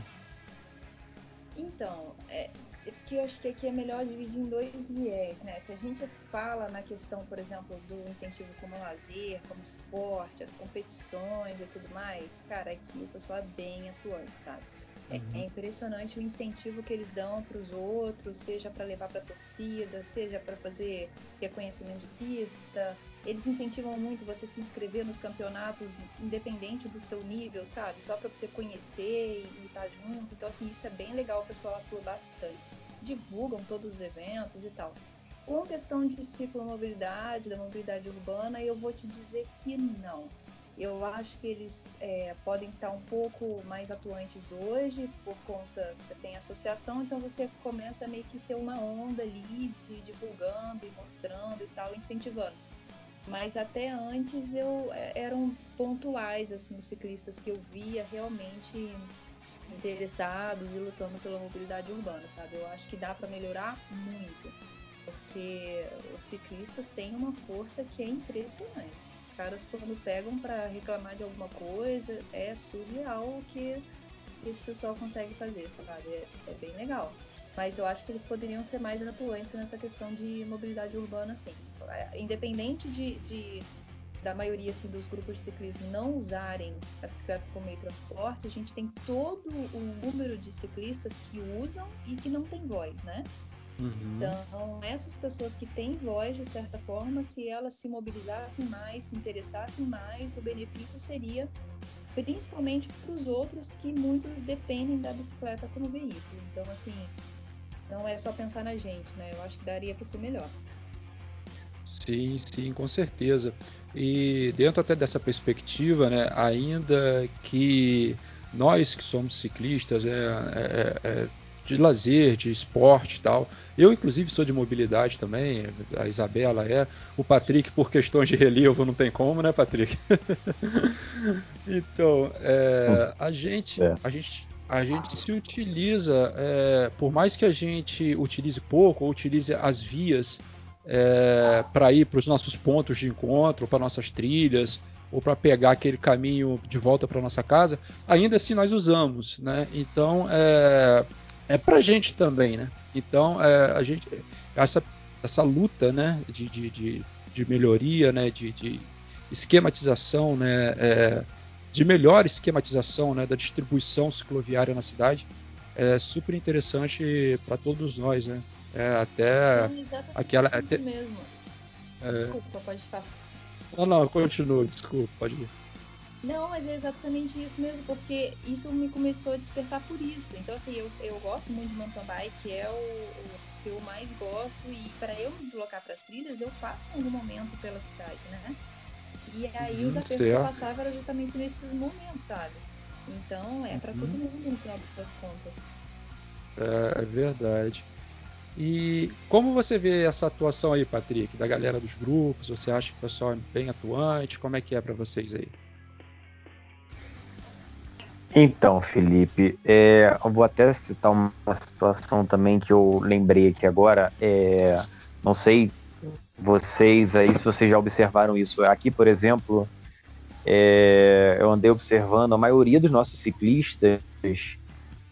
então, é, é porque eu acho que aqui é melhor dividir em dois viés, né? Se a gente fala na questão, por exemplo, do incentivo como lazer, como esporte, as competições e tudo mais, cara, aqui o pessoal é bem atuante, sabe? É, uhum. é impressionante o incentivo que eles dão para os outros, seja para levar para a torcida, seja para fazer reconhecimento de pista, eles incentivam muito você se inscrever nos campeonatos, independente do seu nível, sabe? Só para você conhecer e estar tá junto. Então, assim, isso é bem legal, o pessoal atua bastante. Divulgam todos os eventos e tal. Com questão de ciclomobilidade, da mobilidade urbana, eu vou te dizer que não. Eu acho que eles é, podem estar um pouco mais atuantes hoje, por conta que você tem associação, então você começa a meio que ser uma onda ali de divulgando e mostrando e tal, incentivando mas até antes eu é, eram pontuais assim os ciclistas que eu via realmente interessados e lutando pela mobilidade urbana, sabe? Eu acho que dá para melhorar muito, porque os ciclistas têm uma força que é impressionante. Os caras quando pegam para reclamar de alguma coisa é surreal o que, esse pessoal consegue fazer, sabe? É, é bem legal mas eu acho que eles poderiam ser mais atuantes nessa questão de mobilidade urbana, sim. Independente de, de da maioria assim, dos grupos de ciclismo não usarem a bicicleta como meio de transporte, a gente tem todo o número de ciclistas que usam e que não tem voz, né? Uhum. Então, essas pessoas que têm voz, de certa forma, se elas se mobilizassem mais, se interessassem mais, o benefício seria principalmente para os outros que muitos dependem da bicicleta como veículo. Então, assim, não é só pensar na gente, né? Eu acho que daria para ser melhor. Sim, sim, com certeza. E dentro até dessa perspectiva, né, ainda que nós que somos ciclistas, é, é, é de lazer, de esporte e tal. Eu, inclusive, sou de mobilidade também, a Isabela é. O Patrick, por questões de relevo, não tem como, né, Patrick? então, é, a, gente, é. a, gente, a gente se utiliza, é, por mais que a gente utilize pouco, ou utilize as vias é, para ir para os nossos pontos de encontro, para nossas trilhas, ou para pegar aquele caminho de volta para nossa casa, ainda assim nós usamos, né? Então, é, é para gente também, né? Então é, a gente essa essa luta, né, de, de, de, de melhoria, né, de, de esquematização, né, é, de melhor esquematização, né, da distribuição cicloviária na cidade é super interessante para todos nós, né? É, até não, aquela isso até, mesmo. É, desculpa, pode falar. Não, não, continua, desculpa, pode ir. Não, mas é exatamente isso mesmo, porque isso me começou a despertar por isso. Então, assim, eu, eu gosto muito de mountain bike, é o, o que eu mais gosto, e para eu me deslocar para as trilhas, eu passo em algum momento pela cidade, né? E aí, os uhum, apertos que eu passava eram justamente nesses momentos, sabe? Então, é para todo uhum. mundo no final das contas. É, é verdade. E como você vê essa atuação aí, Patrick, da galera dos grupos? Você acha que o pessoal é bem atuante? Como é que é para vocês aí? Então, Felipe, é, eu vou até citar uma situação também que eu lembrei aqui agora. É, não sei vocês aí se vocês já observaram isso. Aqui, por exemplo, é, eu andei observando a maioria dos nossos ciclistas,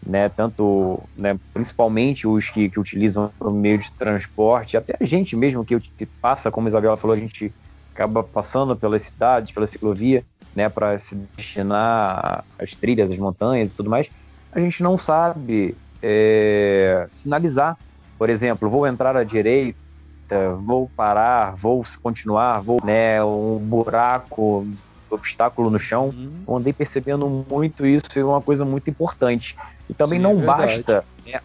né, tanto, né, principalmente os que, que utilizam o meio de transporte, até a gente mesmo que, que passa, como a Isabela falou, a gente acaba passando pelas cidades, pela ciclovia né, para se destinar às trilhas, às montanhas e tudo mais, a gente não sabe é, sinalizar. Por exemplo, vou entrar à direita, vou parar, vou continuar, vou, né, um buraco, obstáculo no chão. Uhum. Eu andei percebendo muito isso e é uma coisa muito importante. E também Sim, não é basta, né,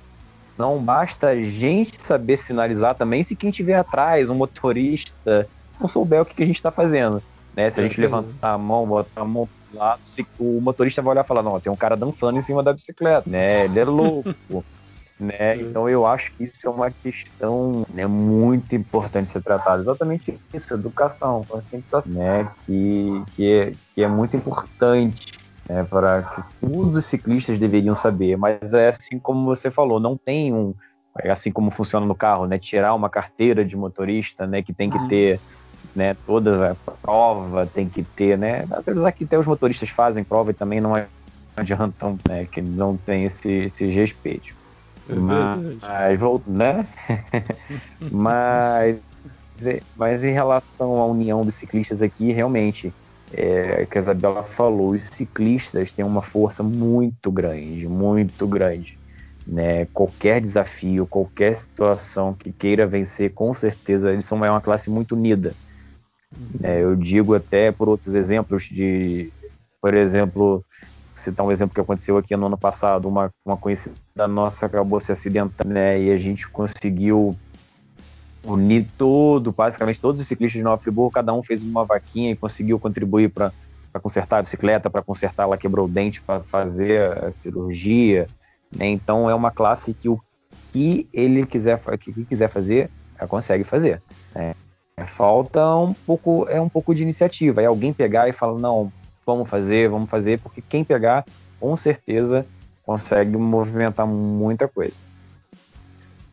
não basta a gente saber sinalizar também se quem estiver atrás, um motorista, não souber o que, que a gente está fazendo. Né? Se a gente levantar a mão, botar a mão pro lado, o motorista vai olhar e falar, não, tem um cara dançando em cima da bicicleta, né? Ele é louco. Né? Então eu acho que isso é uma questão né, muito importante ser tratada. Exatamente isso, educação, conscientização, né? Que, que, é, que é muito importante né, para que todos os ciclistas deveriam saber. Mas é assim como você falou, não tem um é assim como funciona no carro, né? Tirar uma carteira de motorista, né? Que tem que uhum. ter né? Toda a prova tem que ter, né? Apesar que até os motoristas fazem prova e também não adiantam, né? Que não tem esse, esse respeito. É mas, né? mas, mas em relação à união dos ciclistas aqui, realmente, é, que a Isabela falou, os ciclistas têm uma força muito grande, muito grande. Né? Qualquer desafio, qualquer situação que queira vencer, com certeza eles são é uma classe muito unida. É, eu digo até por outros exemplos de, por exemplo, citar um exemplo que aconteceu aqui no ano passado, uma, uma conhecida nossa acabou se acidentando, né, e a gente conseguiu unir todo, basicamente todos os ciclistas de Nova Friburgo, cada um fez uma vaquinha e conseguiu contribuir para consertar a bicicleta, para consertar, ela quebrou o dente para fazer a cirurgia, né, então é uma classe que o que ele quiser, que quiser fazer, ela consegue fazer, né. É, falta um pouco, é um pouco de iniciativa. É alguém pegar e falar, não, vamos fazer, vamos fazer, porque quem pegar, com certeza, consegue movimentar muita coisa.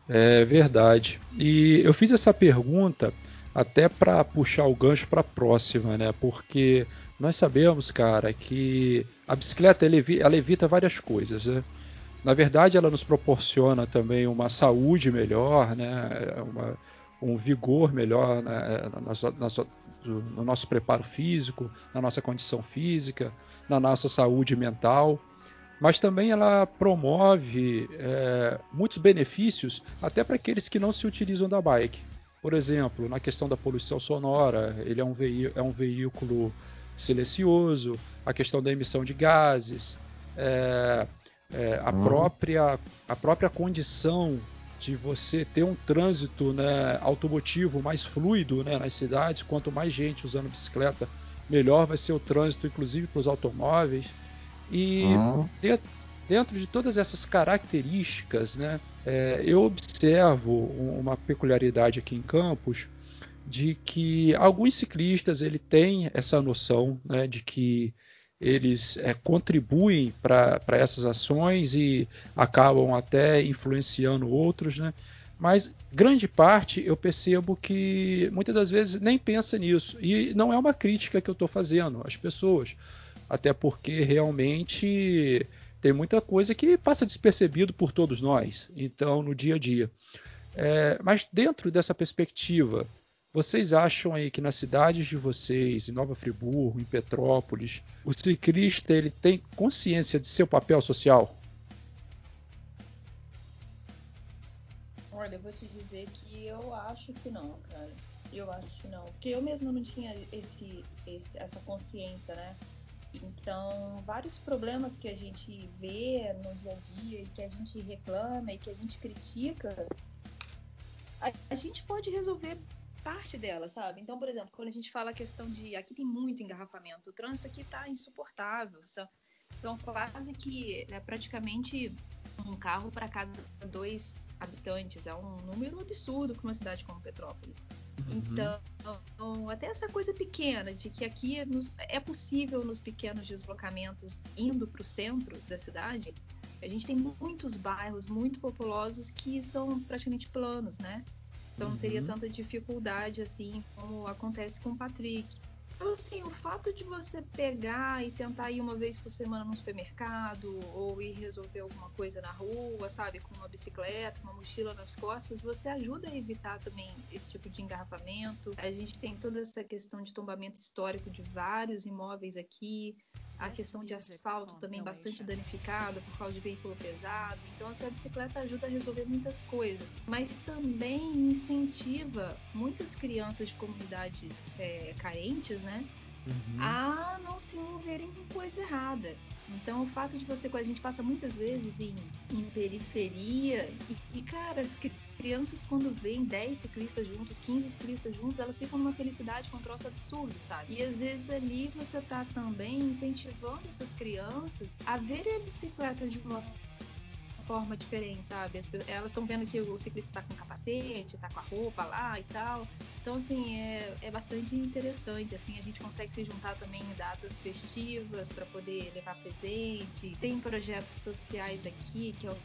É verdade. E eu fiz essa pergunta até para puxar o gancho para a próxima, né? Porque nós sabemos, cara, que a bicicleta ela evita várias coisas, né? Na verdade, ela nos proporciona também uma saúde melhor, né? Uma, um vigor melhor né, na, no nosso preparo físico, na nossa condição física, na nossa saúde mental, mas também ela promove é, muitos benefícios até para aqueles que não se utilizam da bike. Por exemplo, na questão da poluição sonora, ele é um, é um veículo silencioso, a questão da emissão de gases, é, é, a, uhum. própria, a própria condição de você ter um trânsito né, automotivo mais fluido né, nas cidades. Quanto mais gente usando bicicleta, melhor vai ser o trânsito, inclusive para os automóveis. E uhum. dentro, dentro, de todas essas características, né, é, eu observo uma peculiaridade aqui em Campos de que alguns ciclistas ele têm essa noção né, de que eles é, contribuem para essas ações e acabam até influenciando outros, né? Mas grande parte eu percebo que muitas das vezes nem pensa nisso. E não é uma crítica que eu estou fazendo às pessoas, até porque realmente tem muita coisa que passa despercebido por todos nós, então no dia a dia. É, mas dentro dessa perspectiva, vocês acham aí que nas cidades de vocês, em Nova Friburgo, em Petrópolis, o ciclista ele tem consciência de seu papel social? Olha, eu vou te dizer que eu acho que não, cara. Eu acho que não. Porque eu mesma não tinha esse, esse, essa consciência, né? Então, vários problemas que a gente vê no dia a dia e que a gente reclama e que a gente critica, a, a gente pode resolver parte dela, sabe? Então, por exemplo, quando a gente fala a questão de aqui tem muito engarrafamento, o trânsito aqui tá insuportável, sabe? Então, quase que é praticamente um carro para cada dois habitantes. É um número absurdo para uma cidade como Petrópolis. Uhum. Então, até essa coisa pequena de que aqui nos, é possível nos pequenos deslocamentos indo para o centro da cidade, a gente tem muitos bairros muito populosos que são praticamente planos, né? Então não teria uhum. tanta dificuldade assim como acontece com o Patrick. Então, assim, o fato de você pegar e tentar ir uma vez por semana no supermercado ou ir resolver alguma coisa na rua, sabe, com uma bicicleta, uma mochila nas costas, você ajuda a evitar também esse tipo de engarrafamento. A gente tem toda essa questão de tombamento histórico de vários imóveis aqui a questão de asfalto também bastante danificado por causa de veículo pesado. Então, assim, a bicicleta ajuda a resolver muitas coisas, mas também incentiva muitas crianças de comunidades é, carentes, né? Uhum. a não se envolverem com coisa errada. Então, o fato de você, a gente passa muitas vezes em, em periferia, e, e, cara, as crianças, quando veem 10 ciclistas juntos, 15 ciclistas juntos, elas ficam numa felicidade com um troço absurdo, sabe? E às vezes ali você tá também incentivando essas crianças a verem a bicicleta de uma forma diferente, sabe? elas estão vendo que o ciclista tá com capacete, tá com a roupa lá e tal. Então, assim, é, é bastante interessante. Assim, a gente consegue se juntar também em datas festivas para poder levar presente. Tem projetos sociais aqui, que é o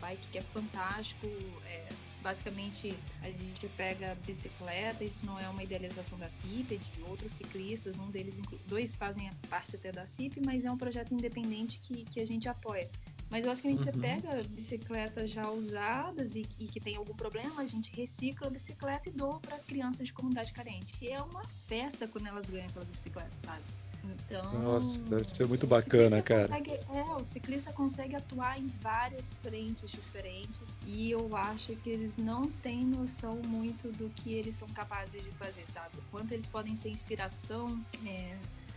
Bike, que é fantástico. É, basicamente, a gente pega bicicleta, isso não é uma idealização da CIP, é de outros ciclistas, um deles, dois fazem parte até da CIP, mas é um projeto independente que, que a gente apoia. Mas basicamente uhum. você pega bicicletas já usadas e, e, que tem algum problema, a gente recicla a bicicleta e doa para crianças de comunidade carente. E é uma festa quando elas ganham aquelas bicicletas, sabe? Então. Nossa, deve ser muito bacana, cara. Consegue, é, o ciclista consegue atuar em várias frentes diferentes e eu acho que eles não têm noção muito do que eles são capazes de fazer, sabe? O quanto eles podem ser inspiração. É,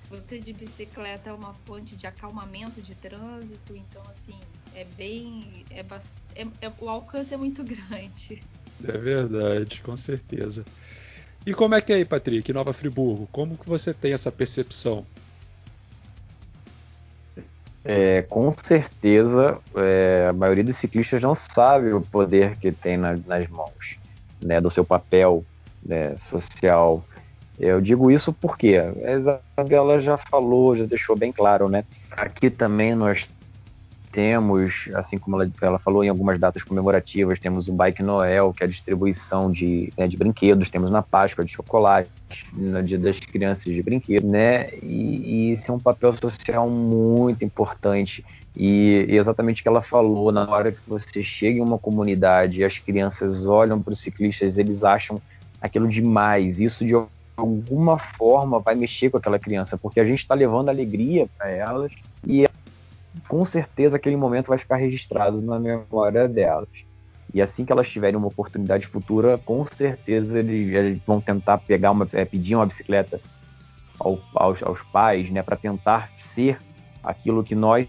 você de bicicleta é uma fonte de acalmamento de trânsito, então assim, é bem. É, é, é, o alcance é muito grande. É verdade, com certeza. E como é que é aí, Patrick, Nova Friburgo? Como que você tem essa percepção? É, com certeza, é, a maioria dos ciclistas não sabe o poder que tem na, nas mãos, né, do seu papel né, social eu digo isso porque a Isabela já falou, já deixou bem claro, né? Aqui também nós temos, assim como ela, ela, falou em algumas datas comemorativas, temos o Bike Noel, que é a distribuição de, né, de brinquedos, temos na Páscoa de chocolate, no Dia das Crianças de brinquedos, né? E, e isso é um papel social muito importante. E, e exatamente o que ela falou, na hora que você chega em uma comunidade e as crianças olham para os ciclistas, eles acham aquilo demais. Isso de alguma forma vai mexer com aquela criança, porque a gente está levando alegria para elas e com certeza aquele momento vai ficar registrado na memória delas. E assim que elas tiverem uma oportunidade futura, com certeza eles, vão tentar pegar uma, é, pedir uma bicicleta ao, aos, aos pais, né, para tentar ser aquilo que nós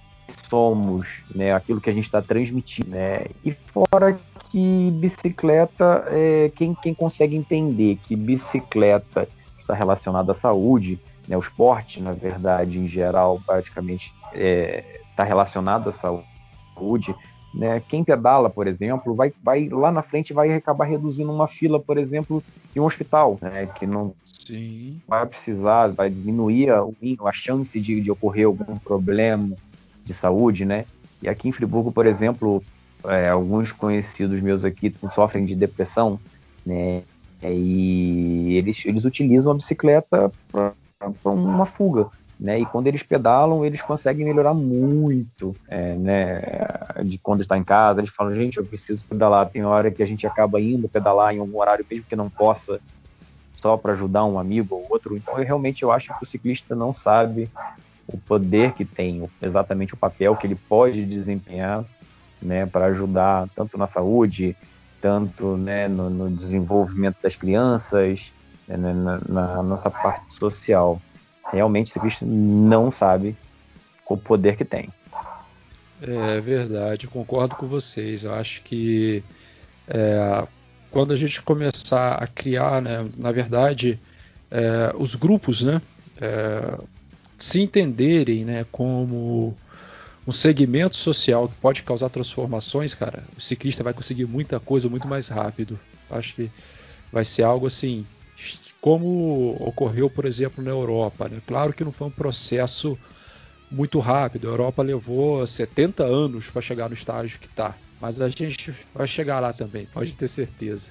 somos, né, aquilo que a gente está transmitindo, né, e fora que bicicleta, é, quem, quem consegue entender que bicicleta está relacionada à saúde, né, o esporte, na verdade, em geral, praticamente está é, tá relacionado à saúde, né? Quem pedala, por exemplo, vai, vai lá na frente vai acabar reduzindo uma fila, por exemplo, em um hospital, né? que não Sim. vai precisar, vai diminuir a, a chance de, de, ocorrer algum problema de saúde, né? E aqui em Friburgo, por exemplo, é, alguns conhecidos meus aqui sofrem de depressão, né? E eles, eles utilizam a bicicleta para uma fuga, né? E quando eles pedalam, eles conseguem melhorar muito, é, né? De quando está em casa, eles falam, gente, eu preciso pedalar. Tem hora que a gente acaba indo pedalar em algum horário, mesmo que não possa, só para ajudar um amigo ou outro. Então, eu realmente eu acho que o ciclista não sabe o poder que tem, exatamente o papel que ele pode desempenhar, né? Para ajudar tanto na saúde, tanto né, no, no desenvolvimento das crianças, né, na, na nossa parte social realmente o ciclista não sabe o poder que tem. É verdade, concordo com vocês. Eu acho que é, quando a gente começar a criar, né, na verdade, é, os grupos, né, é, se entenderem, né, como um segmento social que pode causar transformações, cara, o ciclista vai conseguir muita coisa muito mais rápido. Acho que vai ser algo assim como ocorreu, por exemplo, na Europa. Né? Claro que não foi um processo muito rápido. A Europa levou 70 anos para chegar no estágio que está. Mas a gente vai chegar lá também, pode ter certeza.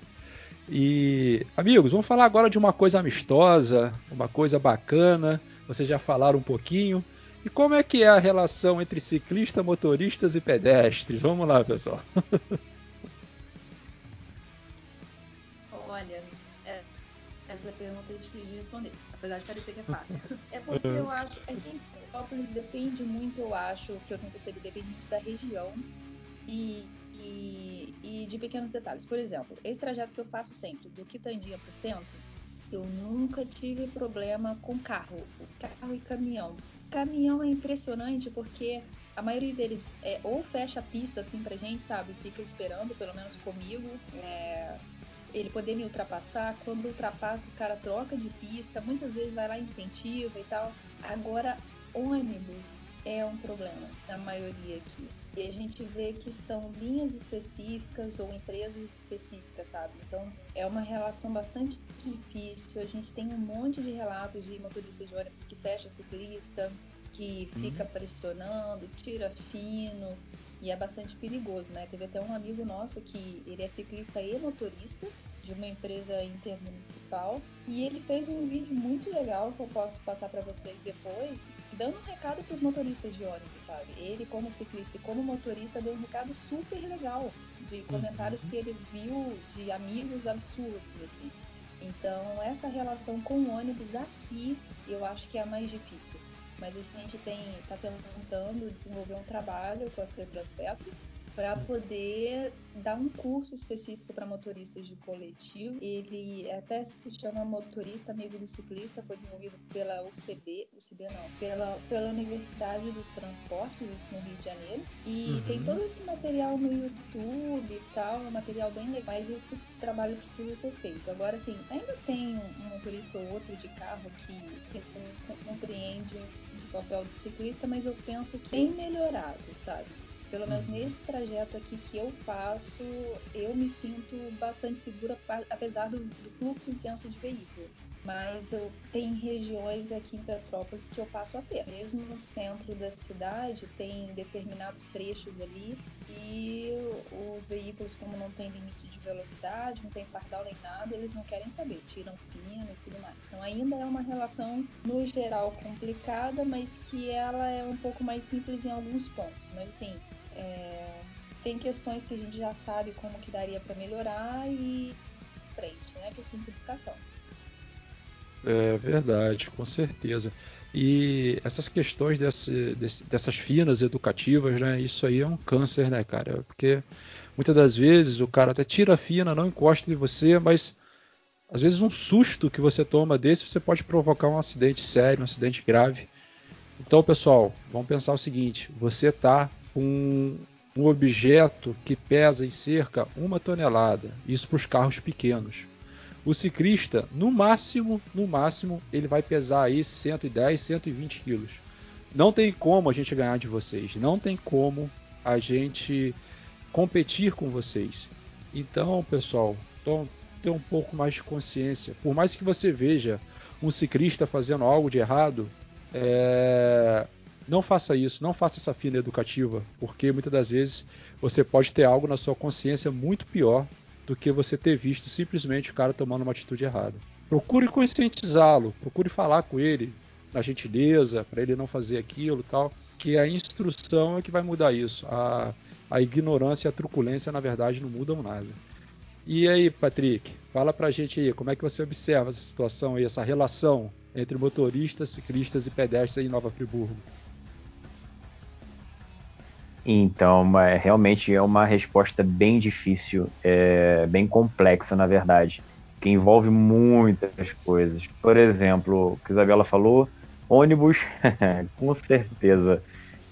E, amigos, vamos falar agora de uma coisa amistosa, uma coisa bacana. Vocês já falaram um pouquinho. E como é que é a relação entre ciclistas, motoristas e pedestres? Vamos lá, pessoal. Essa pergunta é difícil de responder, apesar de parecer que é fácil. É porque eu acho, é que em Petrópolis depende muito, eu acho, que eu tenho percebido, depende muito da região e, e, e, de pequenos detalhes. Por exemplo, esse trajeto que eu faço sempre, do Quitandinha para o centro, eu nunca tive problema com carro, carro e caminhão. Caminhão é impressionante porque a maioria deles é ou fecha a pista assim pra gente, sabe? Fica esperando, pelo menos comigo. É, ele poder me ultrapassar. Quando ultrapassa, o cara troca de pista, muitas vezes vai lá incentiva e tal. Agora, ônibus é um problema na maioria aqui. E a gente vê que são linhas específicas ou empresas específicas, sabe? Então é uma relação bastante difícil. A gente tem um monte de relatos de motoristas de ônibus que fecha ciclista, que fica uhum. pressionando, tira fino, e é bastante perigoso, né? Teve até um amigo nosso que ele é ciclista e motorista de uma empresa intermunicipal e ele fez um vídeo muito legal que eu posso passar para vocês depois, dando um recado para os motoristas de ônibus, sabe? Ele como ciclista e como motorista deu um recado super legal de comentários uhum. que ele viu de amigos absurdos assim. Então, essa relação com o ônibus aqui, eu acho que é a mais difícil mas a gente tem está tentando desenvolver um trabalho com a Cetraspetro para poder dar um curso específico para motoristas de coletivo. Ele até se chama Motorista Amigo do Ciclista, foi desenvolvido pela UCB, UCB não, pela, pela Universidade dos Transportes, isso no Rio de Janeiro. E uhum. tem todo esse material no YouTube e tal, é um material bem legal, mas esse trabalho precisa ser feito. Agora, assim, ainda tem um, motorista ou outro de carro que, que compreende o papel de ciclista, mas eu penso que tem melhorado, sabe? Pelo menos nesse trajeto aqui que eu faço, eu me sinto bastante segura, apesar do, do fluxo intenso de veículo. Mas eu tem regiões aqui em Petrópolis que eu passo a pé. Mesmo no centro da cidade, tem determinados trechos ali e os veículos, como não tem limite de velocidade, não tem pardal nem nada, eles não querem saber, tiram fino e tudo mais. Então ainda é uma relação, no geral, complicada, mas que ela é um pouco mais simples em alguns pontos. Mas assim, é, tem questões que a gente já sabe como que daria para melhorar e frente, né? Que é simplificação. É verdade, com certeza. E essas questões desse, desse, dessas finas educativas, né? Isso aí é um câncer, né, cara? Porque muitas das vezes o cara até tira a fina, não encosta em você, mas às vezes um susto que você toma desse, você pode provocar um acidente sério, um acidente grave. Então, pessoal, vamos pensar o seguinte: você está com um objeto que pesa em cerca uma tonelada, isso para os carros pequenos. O ciclista, no máximo, no máximo, ele vai pesar aí 110, 120 quilos. Não tem como a gente ganhar de vocês, não tem como a gente competir com vocês. Então, pessoal, então, ter um pouco mais de consciência. Por mais que você veja um ciclista fazendo algo de errado, é... não faça isso, não faça essa fina educativa, porque muitas das vezes você pode ter algo na sua consciência muito pior do que você ter visto simplesmente o cara tomando uma atitude errada. Procure conscientizá-lo, procure falar com ele na gentileza, para ele não fazer aquilo tal, que a instrução é que vai mudar isso. A, a ignorância e a truculência, na verdade, não mudam nada. E aí, Patrick, fala pra gente aí, como é que você observa essa situação aí, essa relação entre motoristas, ciclistas e pedestres em Nova Friburgo? Então, é, realmente é uma resposta bem difícil, é, bem complexa, na verdade, que envolve muitas coisas. Por exemplo, o que Isabela falou, ônibus, com certeza.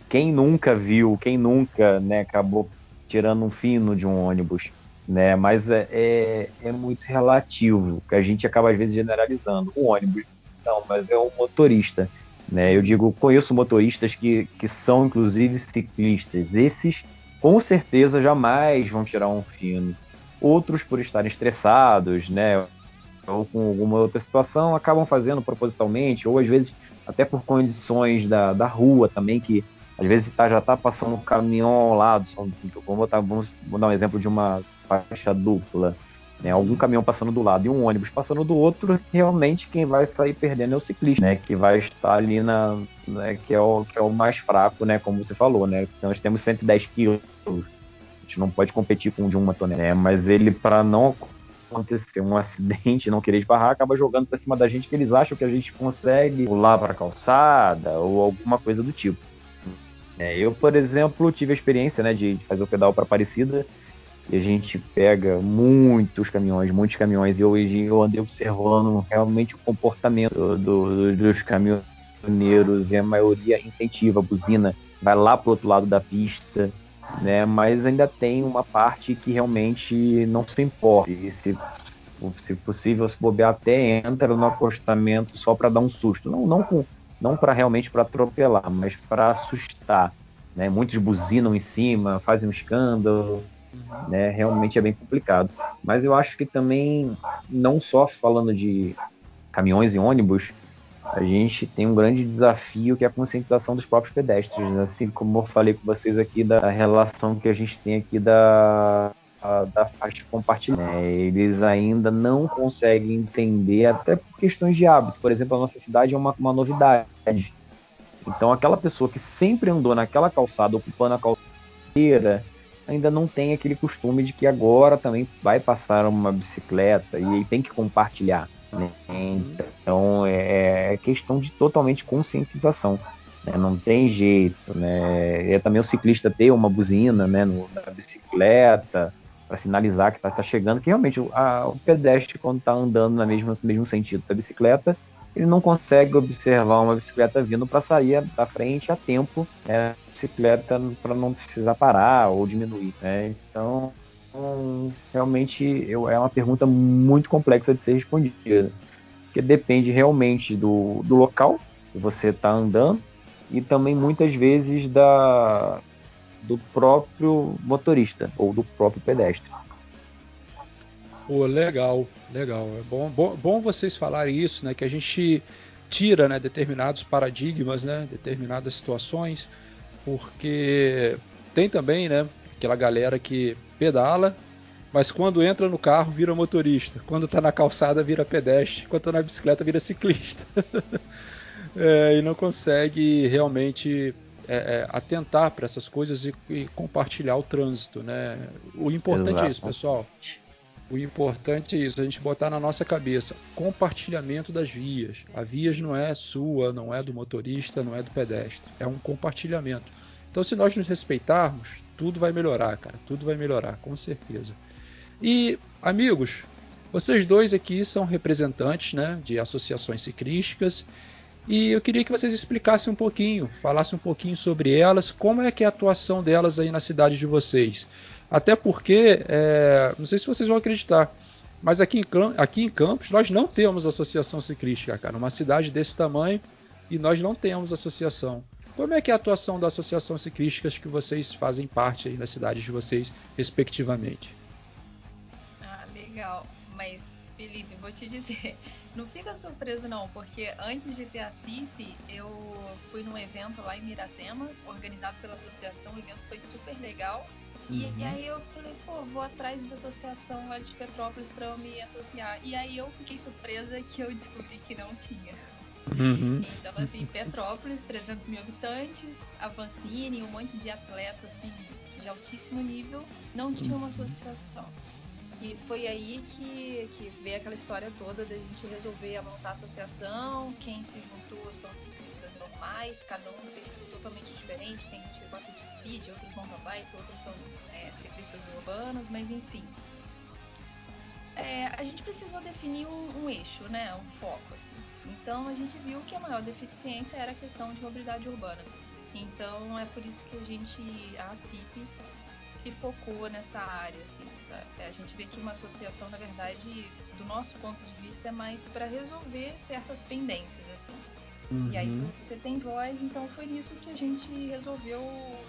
Quem nunca viu, quem nunca né, acabou tirando um fino de um ônibus, né? Mas é, é, é muito relativo, que a gente acaba às vezes generalizando. O ônibus, não, mas é o motorista. Né? Eu digo, conheço motoristas que, que são inclusive ciclistas. Esses com certeza jamais vão tirar um fino. Outros, por estarem estressados, né? ou com alguma outra situação, acabam fazendo propositalmente, ou às vezes até por condições da, da rua também, que às vezes tá, já está passando um caminhão ao lado. Vamos, botar, vamos, vamos dar um exemplo de uma faixa dupla né, algum caminhão passando do lado e um ônibus passando do outro, realmente quem vai sair perdendo é o ciclista, né, que vai estar ali na, né, que, é o, que é o mais fraco, né, como você falou, né, então nós temos 110 quilos, a gente não pode competir com um de uma tonelada, né, mas ele para não acontecer um acidente, não querer esbarrar, acaba jogando para cima da gente que eles acham que a gente consegue pular para a calçada ou alguma coisa do tipo. É, eu, por exemplo, tive a experiência né, de fazer o pedal para Aparecida e a gente pega muitos caminhões, muitos caminhões, e hoje eu andei observando realmente o comportamento do, do, dos caminhoneiros, e a maioria incentiva, buzina, vai lá pro outro lado da pista, né? Mas ainda tem uma parte que realmente não se importa. E se, se possível, se bobear, até entra no acostamento só para dar um susto. Não, não, não para realmente para atropelar, mas para assustar. Né? Muitos buzinam em cima, fazem um escândalo. Né? Realmente é bem complicado. Mas eu acho que também, não só falando de caminhões e ônibus, a gente tem um grande desafio que é a conscientização dos próprios pedestres. Né? Assim como eu falei com vocês aqui da relação que a gente tem aqui da, da faixa compartilhada. Né? Eles ainda não conseguem entender, até por questões de hábito. Por exemplo, a nossa cidade é uma, uma novidade. Então, aquela pessoa que sempre andou naquela calçada, ocupando a calçada, ainda não tem aquele costume de que agora também vai passar uma bicicleta e tem que compartilhar. Né? Então é, é questão de totalmente conscientização. Né? Não tem jeito. Né? É também o ciclista ter uma buzina né, no, na bicicleta para sinalizar que está tá chegando, que realmente a, o pedestre, quando está andando no mesmo, mesmo sentido da bicicleta, ele não consegue observar uma bicicleta vindo para sair da frente a tempo né, bicicleta para não precisar parar ou diminuir. Né? Então, realmente eu, é uma pergunta muito complexa de ser respondida, porque depende realmente do, do local que você está andando e também muitas vezes da, do próprio motorista ou do próprio pedestre. Pô, legal, legal. É bom, bom, bom vocês falarem isso, né? Que a gente tira né, determinados paradigmas, né? Determinadas situações, porque tem também, né? Aquela galera que pedala, mas quando entra no carro vira motorista, quando tá na calçada vira pedestre, quando tá na bicicleta vira ciclista. é, e não consegue realmente é, é, atentar para essas coisas e, e, compartilhar o trânsito, né? O importante Exato. é isso, pessoal. O importante é isso, a gente botar na nossa cabeça compartilhamento das vias. A vias não é sua, não é do motorista, não é do pedestre, é um compartilhamento. Então, se nós nos respeitarmos, tudo vai melhorar, cara, tudo vai melhorar, com certeza. E, amigos, Vocês dois aqui são representantes né, de associações ciclísticas e eu queria que vocês explicassem um pouquinho, falassem um pouquinho sobre elas, como é que é a atuação delas aí na cidade de vocês. Até porque, é, não sei se vocês vão acreditar, mas aqui em, aqui em Campos nós não temos associação ciclística, cara. Uma cidade desse tamanho e nós não temos associação. Como é que é a atuação da associação ciclísticas que vocês fazem parte aí na cidade de vocês, respectivamente? Ah, legal. Mas, Felipe, vou te dizer, não fica surpreso não, porque antes de ter a CIP, eu fui num evento lá em Miracema, organizado pela associação, o evento foi super legal. E, uhum. e, aí eu falei, pô, vou atrás da associação lá de Petrópolis para eu me associar. E aí eu fiquei surpresa que eu descobri que não tinha. Uhum. Então, assim, Petrópolis, 300 mil habitantes, Avancini, um monte de atleta, assim, de altíssimo nível, não tinha uma associação. E foi aí que, que veio aquela história toda da gente resolver montar a associação. Quem se juntou são normais, cada um tem totalmente diferente. Tem gente que gosta de speed, outros mountain bike, outros são é, ciclistas urbanos, mas enfim. É, a gente precisou definir um, um, eixo, né, um foco, assim. Então a gente viu que a maior deficiência era a questão de mobilidade urbana. Então é por isso que a gente, a CIP, se focou nessa área, assim, sabe? A gente vê que uma associação, na verdade, do nosso ponto de vista, é mais para resolver certas pendências, assim. Uhum. E aí uhum. você tem voz, então foi nisso que a gente resolveu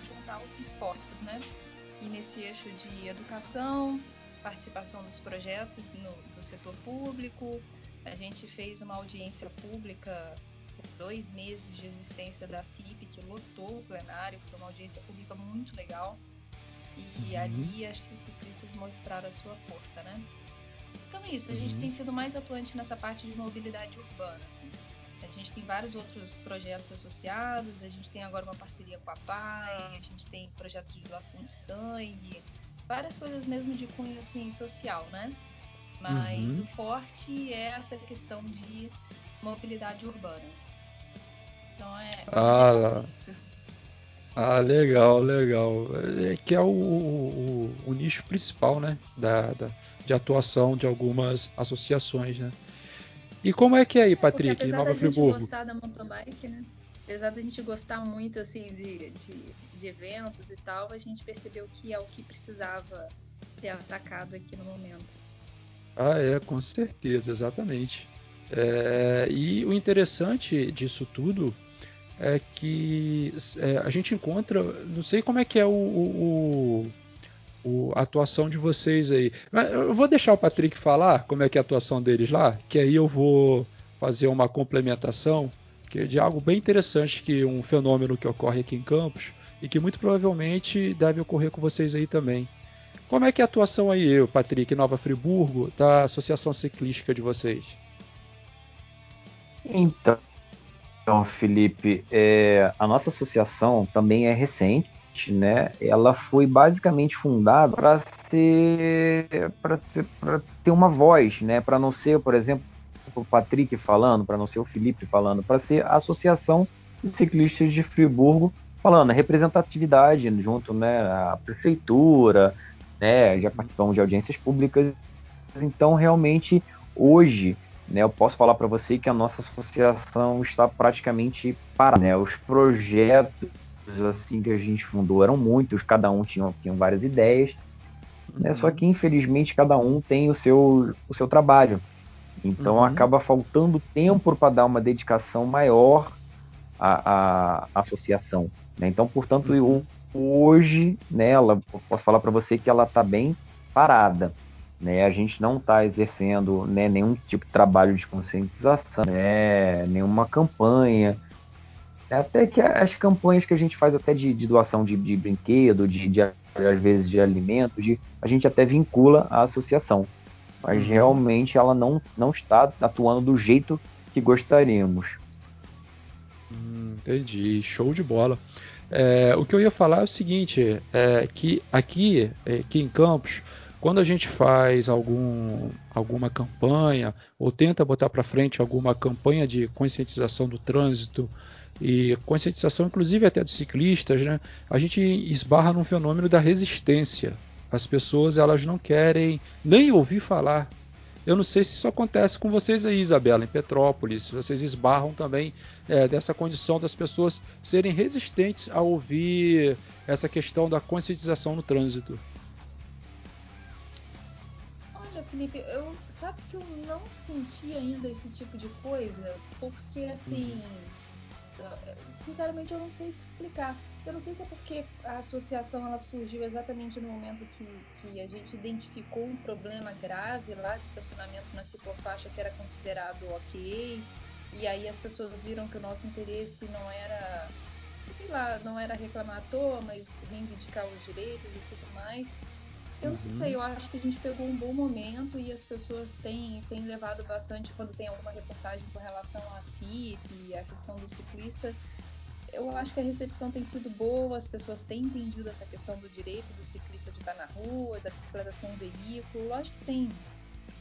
juntar esforços, né? E nesse eixo de educação, participação dos projetos no, do setor público, a gente fez uma audiência pública por dois meses de existência da CIP, que lotou o plenário, foi uma audiência pública muito legal. E uhum. ali acho que os ciclistas mostraram a sua força, né? Então é isso, a gente uhum. tem sido mais atuante nessa parte de mobilidade urbana, assim. A gente tem vários outros projetos associados, a gente tem agora uma parceria com a PAI, a gente tem projetos de doação de sangue, várias coisas mesmo de cunho assim, social, né? Mas uhum. o forte é essa questão de mobilidade urbana. Então é. Ah, é isso. Ah, legal, legal. É que é o, o, o nicho principal, né? Da, da, de atuação de algumas associações, né? E como é que é aí, Patrick, em Nova Friburgo? Apesar gostar da mountain bike, né? Apesar da gente gostar muito, assim, de, de, de eventos e tal, a gente percebeu que é o que precisava ser atacado aqui no momento. Ah, é, com certeza, exatamente. É, e o interessante disso tudo é que é, a gente encontra, não sei como é que é o, o, o, a atuação de vocês aí. Eu vou deixar o Patrick falar como é que é a atuação deles lá, que aí eu vou fazer uma complementação que é de algo bem interessante que um fenômeno que ocorre aqui em Campos e que muito provavelmente deve ocorrer com vocês aí também. Como é que é a atuação aí, Patrick, Nova Friburgo, da Associação Ciclística de vocês? Então, então, Felipe, é, a nossa associação também é recente, né? Ela foi basicamente fundada para ser, para ter uma voz, né? Para não ser, por exemplo, o Patrick falando, para não ser o Felipe falando, para ser a Associação de Ciclistas de Friburgo falando, representatividade junto, né? A prefeitura, né? Já participamos de audiências públicas. Então, realmente, hoje né, eu posso falar para você que a nossa associação está praticamente parada. Né? Os projetos assim que a gente fundou eram muitos, cada um tinha, tinha várias ideias, né? uhum. só que infelizmente cada um tem o seu, o seu trabalho. Então uhum. acaba faltando tempo para dar uma dedicação maior à, à associação. Né? Então, portanto, uhum. eu, hoje, né, ela, posso falar para você que ela está bem parada. Né? A gente não está exercendo né, nenhum tipo de trabalho de conscientização, né, nenhuma campanha. Até que as campanhas que a gente faz até de, de doação de, de brinquedo, de, de, às vezes de alimento, de, a gente até vincula a associação. Mas uhum. realmente ela não, não está atuando do jeito que gostaríamos. Hum, entendi, show de bola. É, o que eu ia falar é o seguinte, é que aqui, é, aqui em Campos, quando a gente faz algum, alguma campanha ou tenta botar para frente alguma campanha de conscientização do trânsito e conscientização inclusive até dos ciclistas, né, a gente esbarra num fenômeno da resistência. As pessoas elas não querem nem ouvir falar Eu não sei se isso acontece com vocês aí, Isabela, em Petrópolis, se vocês esbarram também é, dessa condição das pessoas serem resistentes a ouvir essa questão da conscientização no trânsito. Olha, Felipe, eu sabe que eu não senti ainda esse tipo de coisa, porque assim, uhum. Sinceramente eu não sei te explicar. Eu não sei se é porque a associação ela surgiu exatamente no momento que, que a gente identificou um problema grave lá de estacionamento na ciclofaixa que era considerado ok, e aí as pessoas viram que o nosso interesse não era, sei lá, não era reclamar à toa, mas reivindicar os direitos e tudo mais. Eu não uhum. sei, eu acho que a gente pegou um bom momento e as pessoas têm, têm levado bastante quando tem alguma reportagem com relação à CIP e a questão do ciclista eu acho que a recepção tem sido boa, as pessoas têm entendido essa questão do direito do ciclista de estar na rua, da bicicleta ser um veículo. Lógico que tem